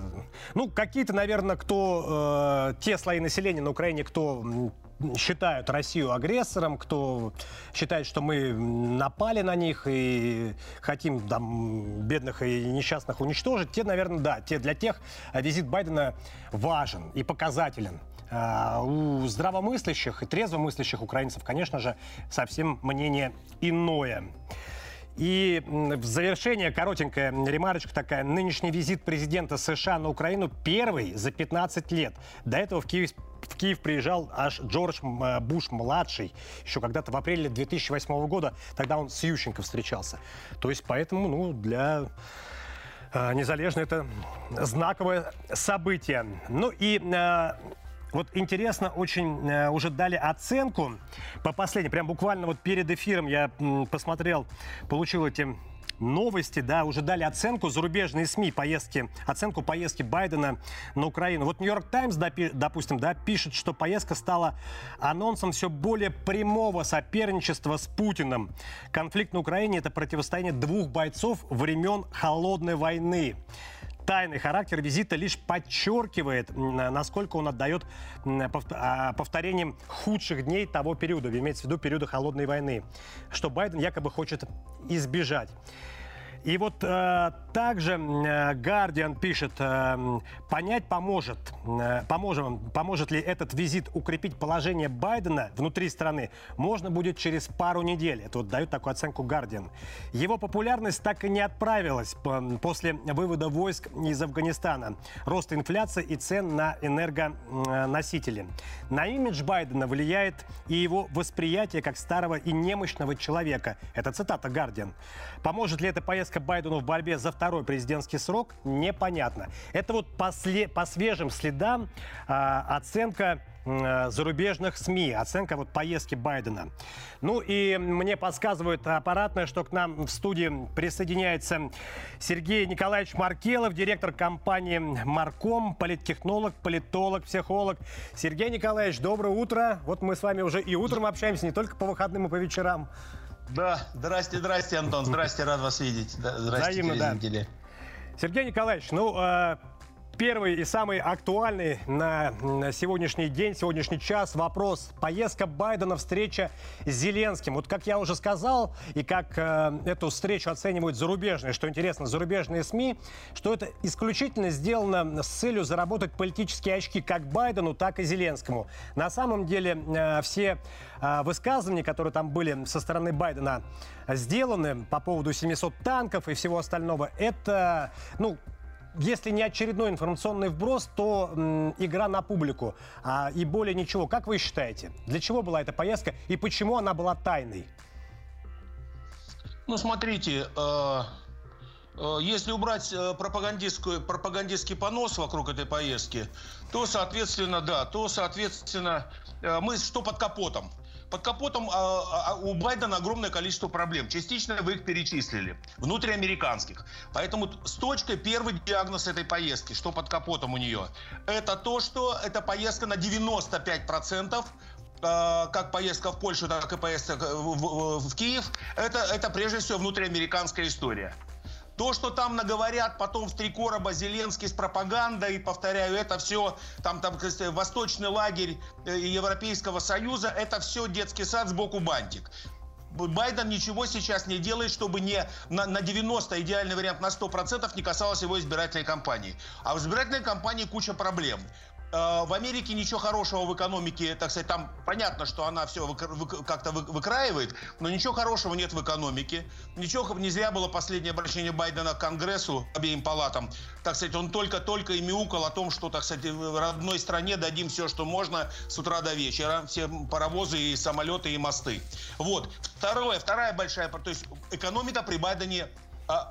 ну, какие-то, наверное, кто, э, те слои населения на Украине, кто считают Россию агрессором, кто считает, что мы напали на них и хотим там бедных и несчастных уничтожить, те, наверное, да, те, для тех визит Байдена важен и показателен. А, у здравомыслящих и трезвомыслящих украинцев, конечно же, совсем мнение иное. И в завершение коротенькая ремарочка такая. Нынешний визит президента США на Украину первый за 15 лет. До этого в Киев в Киев приезжал аж Джордж э, Буш-младший, еще когда-то в апреле 2008 года. Тогда он с Ющенко встречался. То есть поэтому, ну, для э, Незалежно это знаковое событие. Ну и э, вот интересно, очень э, уже дали оценку по последней, прям буквально вот перед эфиром я посмотрел, получил эти новости, да, уже дали оценку зарубежные СМИ поездки, оценку поездки Байдена на Украину. Вот Нью-Йорк Таймс, допустим, да, пишет, что поездка стала анонсом все более прямого соперничества с Путиным. Конфликт на Украине – это противостояние двух бойцов времен Холодной войны тайный характер визита лишь подчеркивает, насколько он отдает а, повторением худших дней того периода, имеется в виду периода холодной войны, что Байден якобы хочет избежать. И вот э, также э, пишет, э, понять поможет, э, поможем, поможет ли этот визит укрепить положение Байдена внутри страны, можно будет через пару недель. Это вот дают такую оценку Гардиан. Его популярность так и не отправилась после вывода войск из Афганистана, роста инфляции и цен на энергоносители. На имидж Байдена влияет и его восприятие как старого и немощного человека. Это цитата Гардиан. Поможет ли эта поездка Байдену в борьбе за второй президентский срок, непонятно. Это вот по, сле- по свежим следам а, оценка зарубежных СМИ, оценка вот поездки Байдена. Ну и мне подсказывают аппаратное, что к нам в студии присоединяется Сергей Николаевич Маркелов, директор компании Марком, политтехнолог, политолог, психолог. Сергей Николаевич, доброе утро. Вот мы с вами уже и утром общаемся, не только по выходным и по вечерам. Да, здрасте, здрасте, Антон, здрасте, рад вас видеть. Здрасте, Взаимно, телезрители. Да. Сергей Николаевич, ну, э, первый и самый актуальный на сегодняшний день, сегодняшний час вопрос. Поездка Байдена, встреча с Зеленским. Вот как я уже сказал, и как э, эту встречу оценивают зарубежные, что интересно, зарубежные СМИ, что это исключительно сделано с целью заработать политические очки как Байдену, так и Зеленскому. На самом деле э, все э, высказывания, которые там были со стороны Байдена сделаны по поводу 700 танков и всего остального, это, ну, если не очередной информационный вброс, то м, игра на публику. А, и более ничего. Как вы считаете, для чего была эта поездка и почему она была тайной? Ну, смотрите, э, э, если убрать э, пропагандистскую, пропагандистский понос вокруг этой поездки, то, соответственно, да, то, соответственно, э, мы что под капотом? Под капотом а, а, у Байдена огромное количество проблем. Частично вы их перечислили. Внутриамериканских. Поэтому с точкой первый диагноз этой поездки, что под капотом у нее, это то, что эта поездка на 95% а, как поездка в Польшу, так и поездка в, в, в Киев, это, это прежде всего внутриамериканская история. То, что там наговорят потом в три короба Зеленский с пропагандой, повторяю, это все, там, там восточный лагерь э, Европейского Союза, это все детский сад сбоку бантик. Байден ничего сейчас не делает, чтобы не на, на 90, идеальный вариант на 100% не касалось его избирательной кампании. А в избирательной кампании куча проблем. Э, в Америке ничего хорошего в экономике, так сказать, там понятно, что она все как-то выкраивает, но ничего хорошего нет в экономике. Ничего не зря было последнее обращение Байдена к Конгрессу, обеим палатам. Так сказать, он только-только и мяукал о том, что, так сказать, в родной стране дадим все, что можно с утра до вечера. Все паровозы и самолеты и мосты. Вот. Второе, вторая большая, то есть экономика при Байдене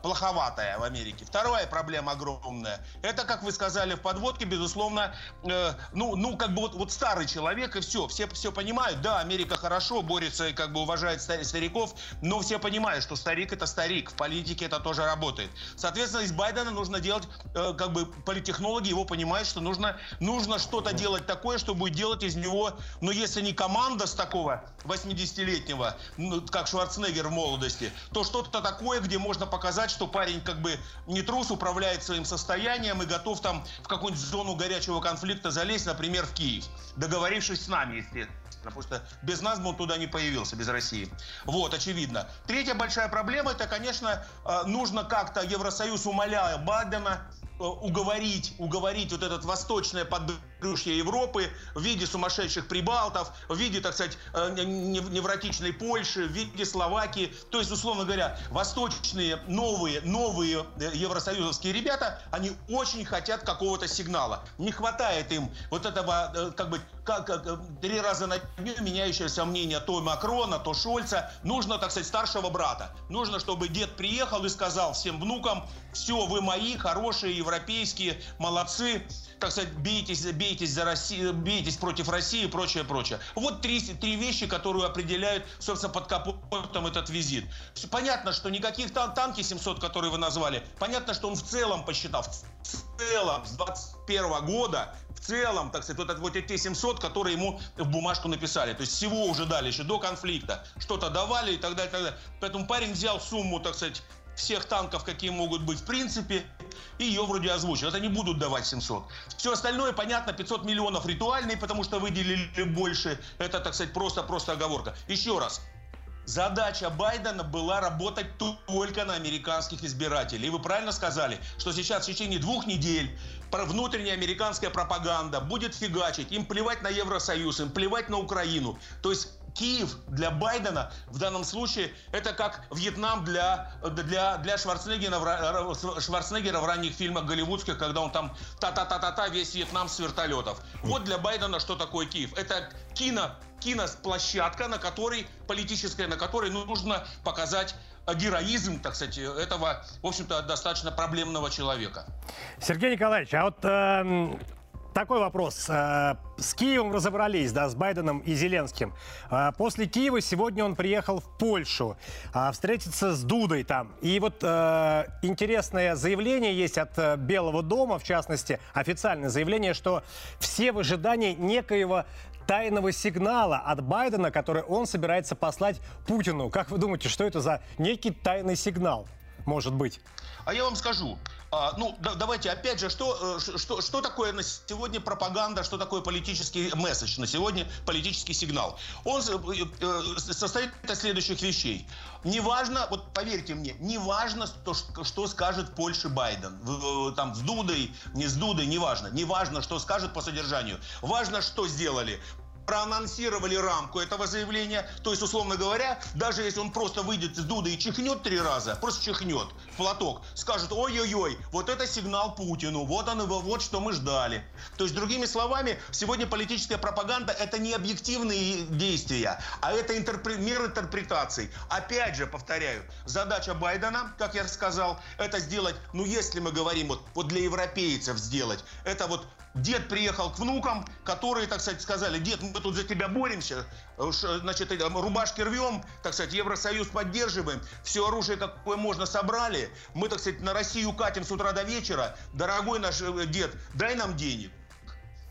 плоховатая в Америке. Вторая проблема огромная. Это, как вы сказали в подводке, безусловно, э, ну, ну, как бы вот, вот старый человек и все. Все все понимают, да, Америка хорошо борется и как бы уважает стариков, но все понимают, что старик это старик. В политике это тоже работает. Соответственно, из Байдена нужно делать, э, как бы политтехнологи его понимают, что нужно, нужно что-то делать такое, что будет делать из него, ну, если не команда с такого 80-летнего, ну, как Шварценеггер в молодости, то что-то такое, где можно показать показать, что парень как бы не трус, управляет своим состоянием и готов там в какую-нибудь зону горячего конфликта залезть, например, в Киев, договорившись с нами, естественно. Потому что без нас бы он туда не появился, без России. Вот, очевидно. Третья большая проблема, это, конечно, э, нужно как-то Евросоюз, умоляя Байдена, Э, уговорить, уговорить вот этот восточное подбрюшье Европы в виде сумасшедших прибалтов, в виде, так сказать, э, невротичной Польши, в виде Словакии. То есть, условно говоря, восточные новые, новые э, евросоюзовские ребята, они очень хотят какого-то сигнала. Не хватает им вот этого, как бы, как, как э, три раза на дню меняющееся мнение то Макрона, то Шольца. Нужно, так сказать, старшего брата. Нужно, чтобы дед приехал и сказал всем внукам, все, вы мои, хорошие, европейские, молодцы, так сказать, бейтесь, бейтесь, за Россию, бейтесь против России и прочее, прочее. Вот три, три вещи, которые определяют, собственно, под капотом этот визит. Понятно, что никаких тан танки 700, которые вы назвали, понятно, что он в целом посчитал, в целом с 21 года в целом, так сказать, вот, вот эти 700, которые ему в бумажку написали. То есть всего уже дали, еще до конфликта. Что-то давали и так далее, и так далее. Поэтому парень взял сумму, так сказать, всех танков, какие могут быть в принципе, и ее вроде озвучил. Это не будут давать 700. Все остальное, понятно, 500 миллионов ритуальные, потому что выделили больше. Это, так сказать, просто-просто оговорка. Еще раз, Задача Байдена была работать только на американских избирателей. И вы правильно сказали, что сейчас в течение двух недель внутренняя американская пропаганда будет фигачить. Им плевать на Евросоюз, им плевать на Украину. То есть Киев для Байдена в данном случае это как Вьетнам для, для, для Шварценеггера, в, Шварценеггера в ранних фильмах голливудских, когда он там та-та-та-та-та весь Вьетнам с вертолетов. Вот для Байдена что такое Киев. Это кино, киносплощадка, на которой, политическая, на которой ну, нужно показать героизм, так сказать, этого, в общем-то, достаточно проблемного человека. Сергей Николаевич, а вот э, такой вопрос. Э, с Киевом разобрались, да, с Байденом и Зеленским. Э, после Киева сегодня он приехал в Польшу э, встретиться с Дудой там. И вот э, интересное заявление есть от Белого дома, в частности, официальное заявление, что все в ожидании некоего тайного сигнала от Байдена, который он собирается послать Путину. Как вы думаете, что это за некий тайный сигнал может быть? А я вам скажу. А, ну, да, давайте опять же, что, э, что, что такое на сегодня пропаганда, что такое политический месседж, на сегодня политический сигнал. Он э, э, состоит из следующих вещей. Неважно, вот поверьте мне, неважно, что, что скажет Польша Байден, там с Дудой, не с Дудой, неважно. Неважно, что скажет по содержанию. Важно, что сделали проанонсировали рамку этого заявления. То есть, условно говоря, даже если он просто выйдет из Дуды и чихнет три раза, просто чихнет в платок, скажет, ой-ой-ой, вот это сигнал Путину, вот он его, вот что мы ждали. То есть, другими словами, сегодня политическая пропаганда это не объективные действия, а это интерпре- мир интерпретаций. Опять же, повторяю, задача Байдена, как я сказал, это сделать, ну если мы говорим вот, вот для европейцев сделать, это вот Дед приехал к внукам, которые, так сказать, сказали, дед, мы тут за тебя боремся, значит, рубашки рвем, так сказать, Евросоюз поддерживаем, все оружие, какое можно, собрали, мы, так сказать, на Россию катим с утра до вечера, дорогой наш э, дед, дай нам денег.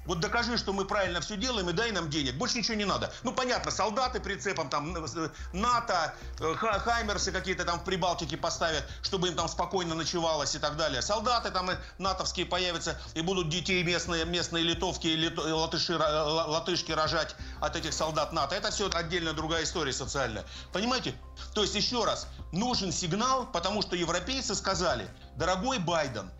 Вот докажи, что мы правильно все делаем и дай нам денег. Больше ничего не надо. Ну, понятно, солдаты прицепом, там, э, НАТО, э, Хаймерсы какие-то там в Прибалтике поставят, чтобы им там спокойно ночевалось и так далее. Солдаты там натовские появятся и будут детей местные, местные литовки и латыши, латышки рожать от этих солдат НАТО. Это все отдельно другая история социальная. Понимаете? То есть, еще раз, нужен сигнал, потому что европейцы сказали, дорогой Байден,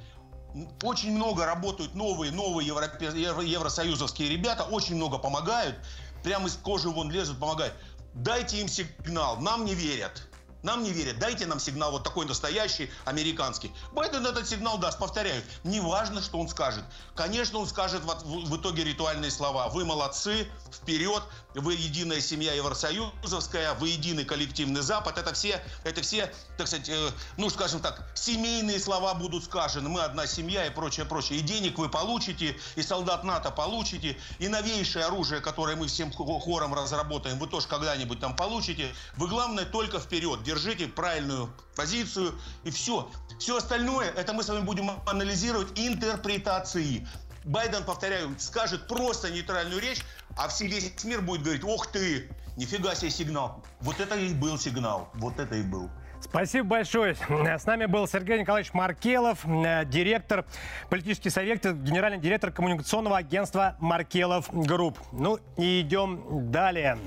очень много работают новые, новые евросоюзовские ребята, очень много помогают, прямо из кожи вон лезут, помогают. Дайте им сигнал, нам не верят. Нам не верят. Дайте нам сигнал вот такой настоящий, американский. Байден этот сигнал даст. Повторяю, неважно, что он скажет. Конечно, он скажет в итоге ритуальные слова. Вы молодцы, вперед, вы единая семья Евросоюзовская, вы единый коллективный Запад. Это все, это все, так сказать, э, ну, скажем так, семейные слова будут сказаны. Мы одна семья и прочее, прочее. И денег вы получите, и солдат НАТО получите, и новейшее оружие, которое мы всем хором разработаем, вы тоже когда-нибудь там получите. Вы, главное, только вперед. Держите правильную позицию, и все. Все остальное, это мы с вами будем анализировать интерпретации. Байден, повторяю, скажет просто нейтральную речь, а весь мир будет говорить, ох ты, нифига себе сигнал. Вот это и был сигнал, вот это и был. Спасибо большое. С нами был Сергей Николаевич Маркелов, э, директор, политический советник, генеральный директор коммуникационного агентства Маркелов Group. Ну и идем далее.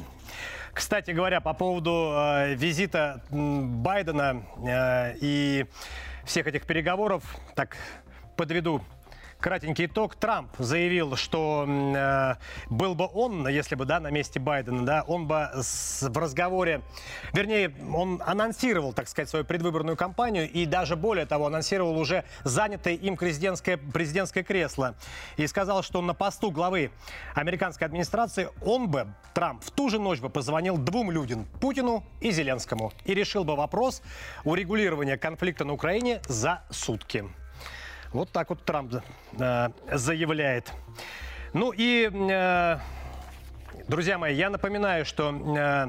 Кстати говоря, по поводу э, визита Байдена э, и всех этих переговоров, так подведу Кратенький итог. Трамп заявил, что э, был бы он, если бы, да, на месте Байдена, да, он бы с, в разговоре, вернее, он анонсировал, так сказать, свою предвыборную кампанию и даже более того, анонсировал уже занятое им президентское, президентское кресло. И сказал, что на посту главы американской администрации он бы, Трамп, в ту же ночь бы позвонил двум людям, Путину и Зеленскому, и решил бы вопрос урегулирования конфликта на Украине за сутки. Вот так вот Трамп э, заявляет. Ну и, э, друзья мои, я напоминаю, что э,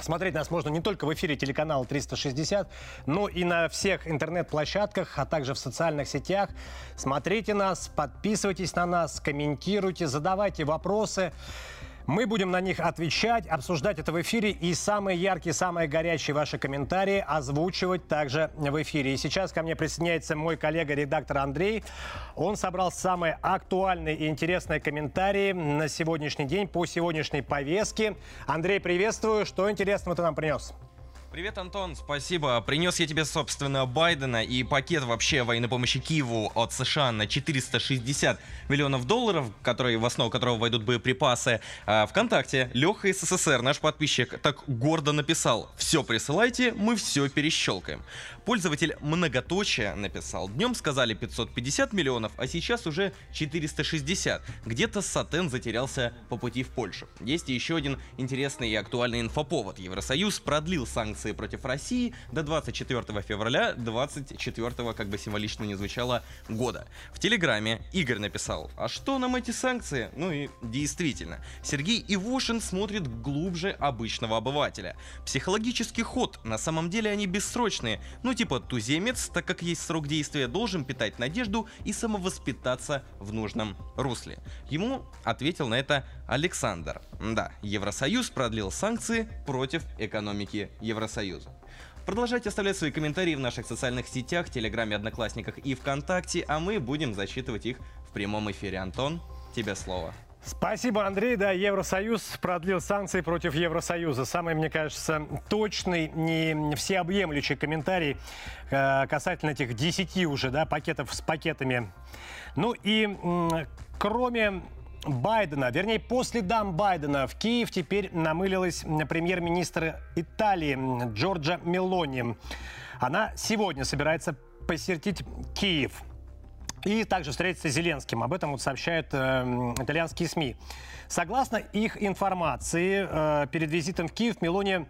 Смотреть нас можно не только в эфире телеканала 360, но и на всех интернет-площадках, а также в социальных сетях. Смотрите нас, подписывайтесь на нас, комментируйте, задавайте вопросы. Мы будем на них отвечать, обсуждать это в эфире и самые яркие, самые горячие ваши комментарии озвучивать также в эфире. И сейчас ко мне присоединяется мой коллега, редактор Андрей. Он собрал самые актуальные и интересные комментарии на сегодняшний день по сегодняшней повестке. Андрей, приветствую. Что интересного ты нам принес? Привет, Антон, спасибо. Принес я тебе, собственно, Байдена и пакет вообще военной помощи Киеву от США на 460 миллионов долларов, которые, в основу которого войдут боеприпасы. А ВКонтакте Леха из СССР, наш подписчик, так гордо написал «Все присылайте, мы все перещелкаем». Пользователь многоточия написал «Днем сказали 550 миллионов, а сейчас уже 460. Где-то Сатен затерялся по пути в Польшу». Есть еще один интересный и актуальный инфоповод. Евросоюз продлил санкции против России до 24 февраля 24 как бы символично не звучало, года. В Телеграме Игорь написал «А что нам эти санкции?» Ну и действительно, Сергей Ивошин смотрит глубже обычного обывателя. Психологический ход, на самом деле они бессрочные, ну типа туземец, так как есть срок действия, должен питать надежду и самовоспитаться в нужном русле. Ему ответил на это Александр. Да, Евросоюз продлил санкции против экономики Евросоюза. Продолжайте оставлять свои комментарии в наших социальных сетях, Телеграме, Одноклассниках и ВКонтакте, а мы будем зачитывать их в прямом эфире. Антон, тебе слово. Спасибо, Андрей. Да, Евросоюз продлил санкции против Евросоюза. Самый, мне кажется, точный, не всеобъемлющий комментарий э, касательно этих 10 уже да, пакетов с пакетами. Ну и э, кроме Байдена, вернее, по следам Байдена в Киев теперь намылилась премьер-министр Италии Джорджа Мелони. Она сегодня собирается посетить Киев – и также встретиться с Зеленским. Об этом вот сообщают э, итальянские СМИ. Согласно их информации, э, перед визитом в Киев Мелони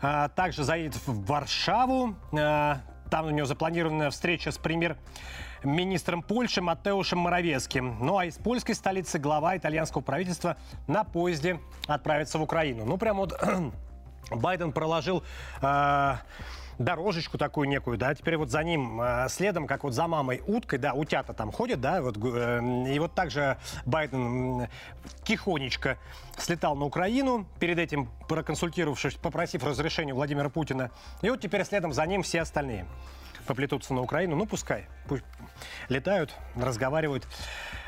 э, также заедет в Варшаву. Э, там у нее запланирована встреча с премьер министром Польши Матеушем Моровецким. Ну а из польской столицы глава итальянского правительства на поезде отправится в Украину. Ну прям вот Байден проложил... Э, дорожечку такую некую, да, теперь вот за ним э, следом, как вот за мамой уткой, да, утята там ходят, да, вот, э, и вот также Байден тихонечко слетал на Украину, перед этим проконсультировавшись, попросив разрешения Владимира Путина, и вот теперь следом за ним все остальные поплетутся на Украину, ну пускай, пусть летают, разговаривают.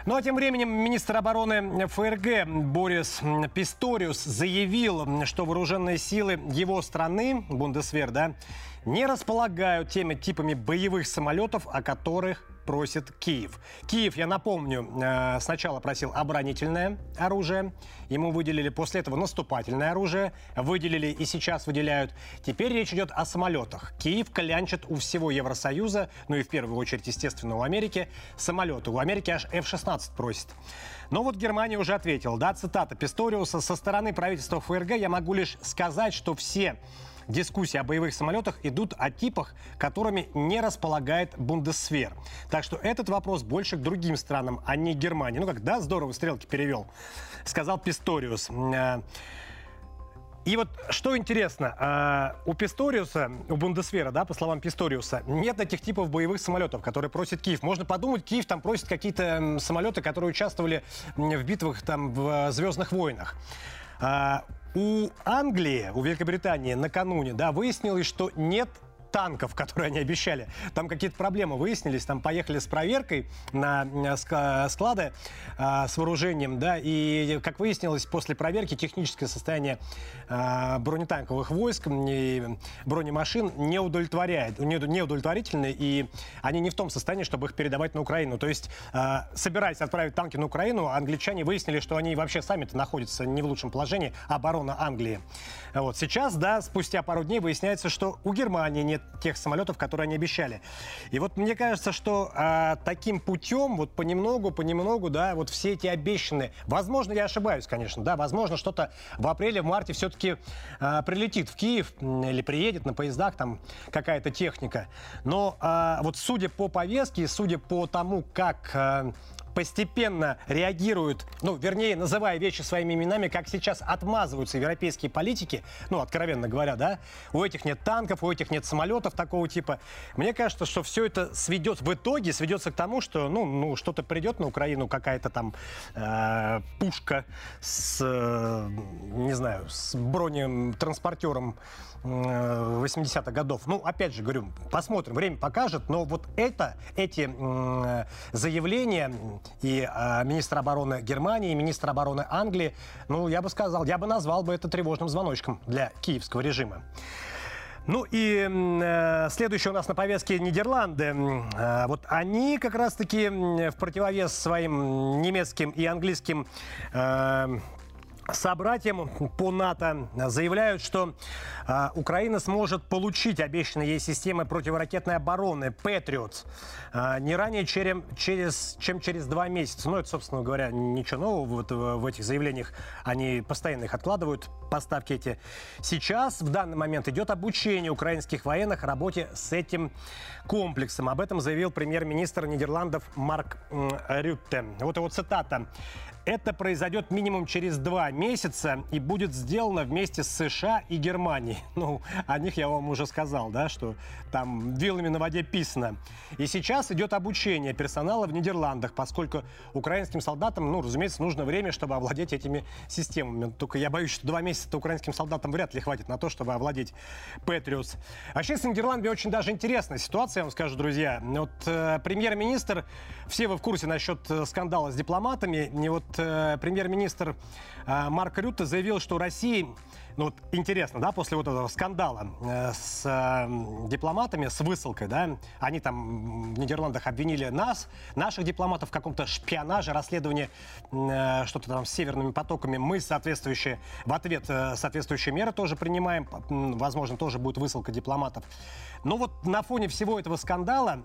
Ну а тем временем министр обороны ФРГ Борис Писториус заявил, что вооруженные силы его страны, Бундесвер, да, не располагают теми типами боевых самолетов, о которых просит Киев. Киев, я напомню, э, сначала просил оборонительное оружие, ему выделили после этого наступательное оружие, выделили и сейчас выделяют. Теперь речь идет о самолетах. Киев клянчит у всего Евросоюза, ну и в первую очередь, естественно, у Америки, самолеты. У Америки аж F-16 просит. Но вот Германия уже ответила, да, цитата Писториуса, со стороны правительства ФРГ я могу лишь сказать, что все дискуссии о боевых самолетах идут о типах, которыми не располагает Бундесвер. Так что этот вопрос больше к другим странам, а не Германии. Ну как, да, здорово, стрелки перевел, сказал Писториус. Э, и вот что интересно, э, у Писториуса, у Бундесвера, да, по словам Писториуса, нет этих типов боевых самолетов, которые просит Киев. Можно подумать, Киев там просит какие-то самолеты, которые участвовали в битвах там в Звездных войнах. У Англии, у Великобритании накануне, да, выяснилось, что нет танков, которые они обещали. Там какие-то проблемы выяснились, там поехали с проверкой на склады а, с вооружением, да, и, как выяснилось, после проверки техническое состояние а, бронетанковых войск и бронемашин не удовлетворяет, не, не и они не в том состоянии, чтобы их передавать на Украину. То есть, собираясь отправить танки на Украину, англичане выяснили, что они вообще сами-то находятся не в лучшем положении, оборона Англии. Вот сейчас, да, спустя пару дней выясняется, что у Германии нет тех самолетов, которые они обещали. И вот мне кажется, что а, таким путем, вот понемногу, понемногу, да, вот все эти обещанные, возможно, я ошибаюсь, конечно, да, возможно, что-то в апреле, в марте все-таки а, прилетит в Киев или приедет на поездах, там какая-то техника. Но а, вот судя по повестке, судя по тому, как а, постепенно реагируют, ну, вернее, называя вещи своими именами, как сейчас отмазываются европейские политики, ну, откровенно говоря, да, у этих нет танков, у этих нет самолетов такого типа. Мне кажется, что все это сведет, в итоге сведется к тому, что, ну, ну что-то придет на Украину, какая-то там э, пушка с, э, не знаю, с бронетранспортером 80-х годов. Ну, опять же, говорю, посмотрим, время покажет, но вот это, эти заявления и э, министра обороны Германии, и министра обороны Англии, ну, я бы сказал, я бы назвал бы это тревожным звоночком для киевского режима. Ну и э, следующее у нас на повестке Нидерланды. Э, вот они как раз-таки в противовес своим немецким и английским э, собратьям по НАТО заявляют, что э, Украина сможет получить обещанные ей системы противоракетной обороны «Патриот» э, не ранее, чем через, чем через два месяца. Ну, это, собственно говоря, ничего нового вот в, этих заявлениях. Они постоянно их откладывают, поставки эти. Сейчас, в данный момент, идет обучение украинских военных работе с этим комплексом. Об этом заявил премьер-министр Нидерландов Марк Рютте. Вот его цитата. Это произойдет минимум через два месяца и будет сделано вместе с США и Германией. Ну, о них я вам уже сказал, да, что там вилами на воде писано. И сейчас идет обучение персонала в Нидерландах, поскольку украинским солдатам, ну, разумеется, нужно время, чтобы овладеть этими системами. Только я боюсь, что два месяца украинским солдатам вряд ли хватит на то, чтобы овладеть Патриотс. А сейчас с Нидерландами очень даже интересная ситуация, я вам скажу, друзья. Вот э, премьер-министр, все вы в курсе насчет э, скандала с дипломатами, и вот э, премьер-министр э, Марк Рютте заявил, что России ну вот интересно, да, после вот этого скандала э, с дипломатами, с высылкой, да, они там в Нидерландах обвинили нас, наших дипломатов в каком-то шпионаже, расследовании что-то там с северными потоками. Мы соответствующие, в ответ соответствующие меры тоже принимаем, возможно, тоже будет высылка дипломатов. Но вот на фоне всего этого скандала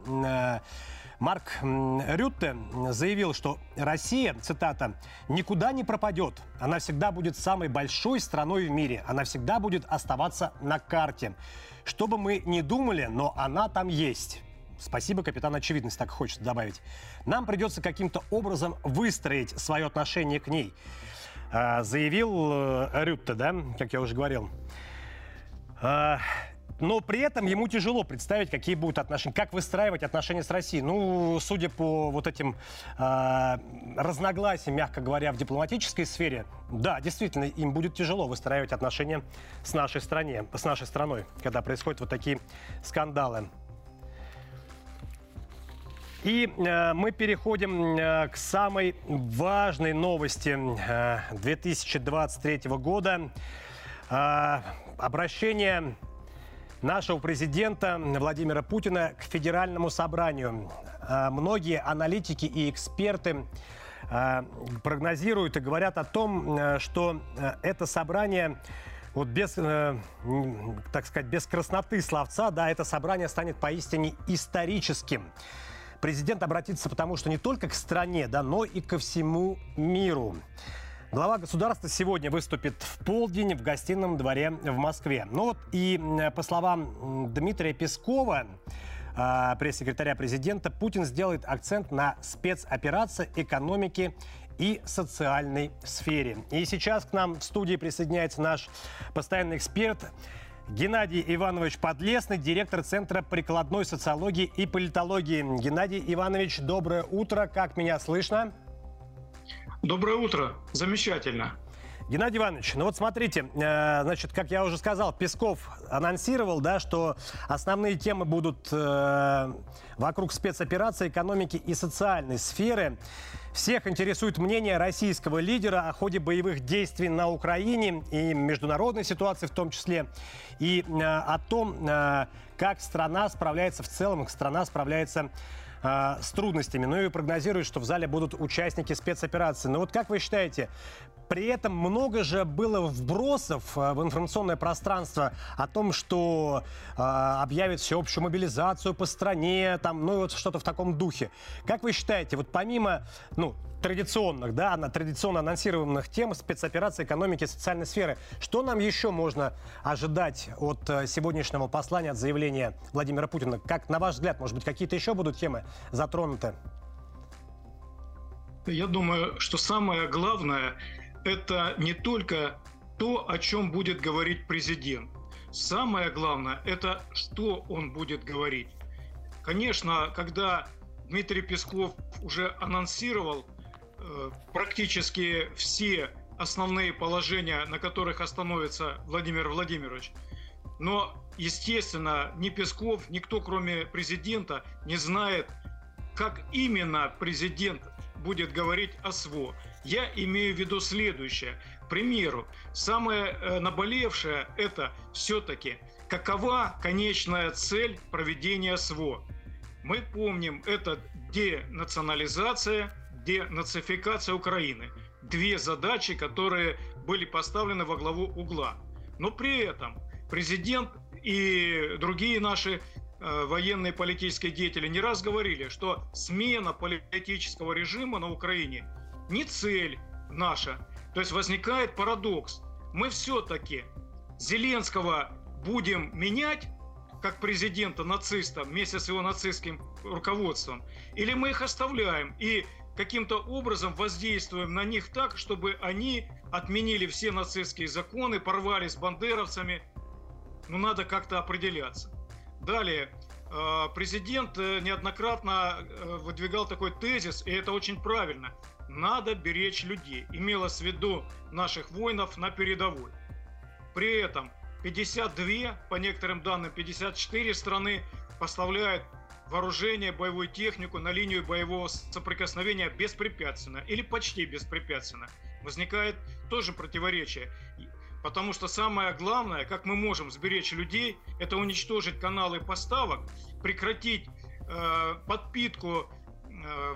Марк Рютте заявил, что Россия, цитата, «никуда не пропадет. Она всегда будет самой большой страной в мире. Она всегда будет оставаться на карте. Что бы мы ни думали, но она там есть». Спасибо, капитан Очевидность, так хочется добавить. Нам придется каким-то образом выстроить свое отношение к ней. А, заявил э, Рютте, да, как я уже говорил. Но при этом ему тяжело представить, какие будут отношения, как выстраивать отношения с Россией. Ну, судя по вот этим э, разногласиям, мягко говоря, в дипломатической сфере, да, действительно, им будет тяжело выстраивать отношения с нашей стране, с нашей страной, когда происходят вот такие скандалы. И э, мы переходим э, к самой важной новости э, 2023 года. Э, обращение нашего президента Владимира Путина к Федеральному собранию. А, многие аналитики и эксперты а, прогнозируют и говорят о том, э, что это собрание вот без, э, так сказать, без красноты словца, да, это собрание станет поистине историческим. Президент обратится потому что не только к стране, да, но и ко всему миру. Глава государства сегодня выступит в полдень в гостином дворе в Москве. Ну вот и по словам Дмитрия Пескова, а, пресс-секретаря президента, Путин сделает акцент на спецоперации экономики и социальной сфере. И сейчас к нам в студии присоединяется наш постоянный эксперт Геннадий Иванович Подлесный, директор Центра прикладной социологии и политологии. Геннадий Иванович, доброе утро. Как меня слышно? Доброе утро. Замечательно. Геннадий Иванович, ну вот смотрите, э, значит, как я уже сказал, Песков анонсировал, да, что основные темы будут э, вокруг спецоперации, экономики и социальной сферы. Всех интересует мнение российского лидера о ходе боевых действий на Украине и международной ситуации в том числе, и э, о том, э, как страна справляется в целом, как страна справляется э, с трудностями. Ну и прогнозируют, что в зале будут участники спецоперации. Но вот как вы считаете, при этом много же было вбросов э, в информационное пространство о том, что э, объявят всеобщую мобилизацию по стране, там, ну и вот что-то в таком духе. Как вы считаете, вот помимо, ну, традиционных, да, на традиционно анонсированных тем спецоперации экономики и социальной сферы. Что нам еще можно ожидать от э, сегодняшнего послания, от заявления Владимира Путина? Как, на ваш взгляд, может быть, какие-то еще будут темы затронуты? Я думаю, что самое главное это не только то, о чем будет говорить президент. Самое главное – это что он будет говорить. Конечно, когда Дмитрий Песков уже анонсировал э, практически все основные положения, на которых остановится Владимир Владимирович, но, естественно, ни Песков, никто, кроме президента, не знает, как именно президент будет говорить о СВО. Я имею в виду следующее. К примеру, самое э, наболевшее – это все-таки какова конечная цель проведения СВО. Мы помним, это денационализация, денацификация Украины. Две задачи, которые были поставлены во главу угла. Но при этом президент и другие наши э, военные политические деятели не раз говорили, что смена политического режима на Украине не цель наша. То есть возникает парадокс. Мы все-таки Зеленского будем менять как президента нациста вместе с его нацистским руководством, или мы их оставляем и каким-то образом воздействуем на них так, чтобы они отменили все нацистские законы, порвали с бандеровцами. Ну, надо как-то определяться. Далее, э, президент э, неоднократно э, выдвигал такой тезис, и это очень правильно – надо беречь людей. Имелось в виду наших воинов на передовой. При этом 52, по некоторым данным 54 страны поставляют вооружение, боевую технику на линию боевого соприкосновения беспрепятственно или почти беспрепятственно. Возникает тоже противоречие. Потому что самое главное, как мы можем сберечь людей, это уничтожить каналы поставок, прекратить э, подпитку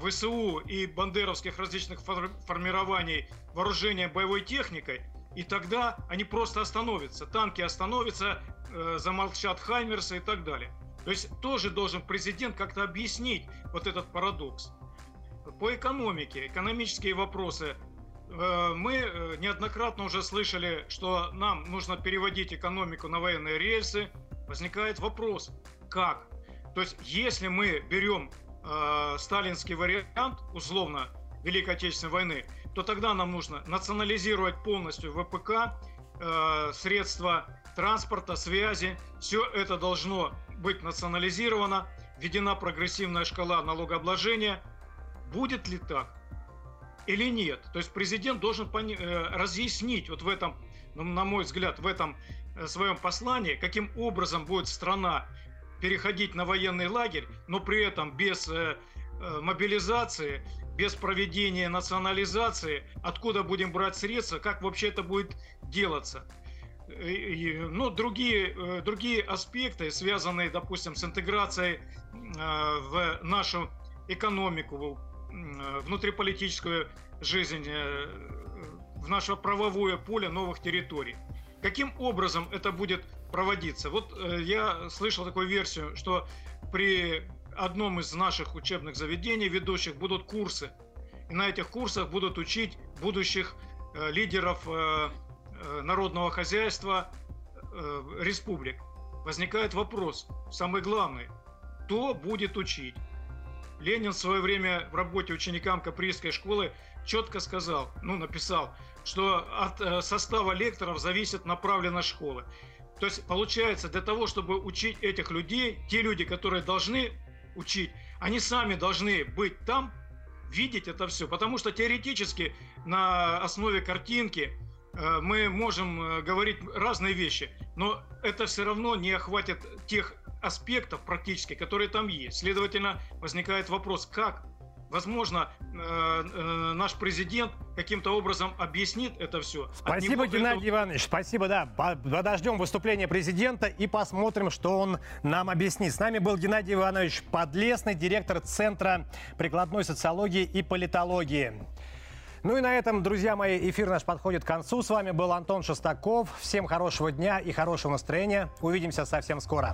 ВСУ и бандеровских различных формирований вооружения боевой техникой, и тогда они просто остановятся. Танки остановятся, э, замолчат Хаймерсы и так далее. То есть тоже должен президент как-то объяснить вот этот парадокс. По экономике, экономические вопросы. Э, мы неоднократно уже слышали, что нам нужно переводить экономику на военные рельсы. Возникает вопрос, как? То есть, если мы берем э, сталинский вариант, условно, Великой Отечественной войны, то тогда нам нужно национализировать полностью ВПК, э, средства транспорта, связи. Все это должно быть национализировано, введена прогрессивная шкала налогообложения. Будет ли так или нет? То есть президент должен пони- э, разъяснить вот в этом, ну, на мой взгляд, в этом э, своем послании, каким образом будет страна переходить на военный лагерь, но при этом без э, э, мобилизации, без проведения национализации, откуда будем брать средства, как вообще это будет делаться. Ну, другие, э, другие аспекты, связанные, допустим, с интеграцией в нашу экономику, внутриполитическую жизнь, в наше правовое поле новых территорий. Каким образом это будет проводиться. Вот э, я слышал такую версию, что при одном из наших учебных заведений ведущих будут курсы. И на этих курсах будут учить будущих э, лидеров э, э, народного хозяйства э, республик. Возникает вопрос, самый главный, кто будет учить? Ленин в свое время в работе ученикам Каприйской школы четко сказал, ну, написал, что от э, состава лекторов зависит направленность школы. То есть, получается, для того, чтобы учить этих людей, те люди, которые должны учить, они сами должны быть там, видеть это все. Потому что теоретически на основе картинки э, мы можем э, говорить разные вещи, но это все равно не охватит тех аспектов практически, которые там есть. Следовательно, возникает вопрос, как Возможно, э, э, наш президент каким-то образом объяснит это все. Спасибо, Геннадий этого... Иванович. Спасибо, да. Подождем выступления президента и посмотрим, что он нам объяснит. С нами был Геннадий Иванович Подлесный, директор Центра прикладной социологии и политологии. Ну и на этом, друзья мои, эфир наш подходит к концу. С вами был Антон Шестаков. Всем хорошего дня и хорошего настроения. Увидимся совсем скоро.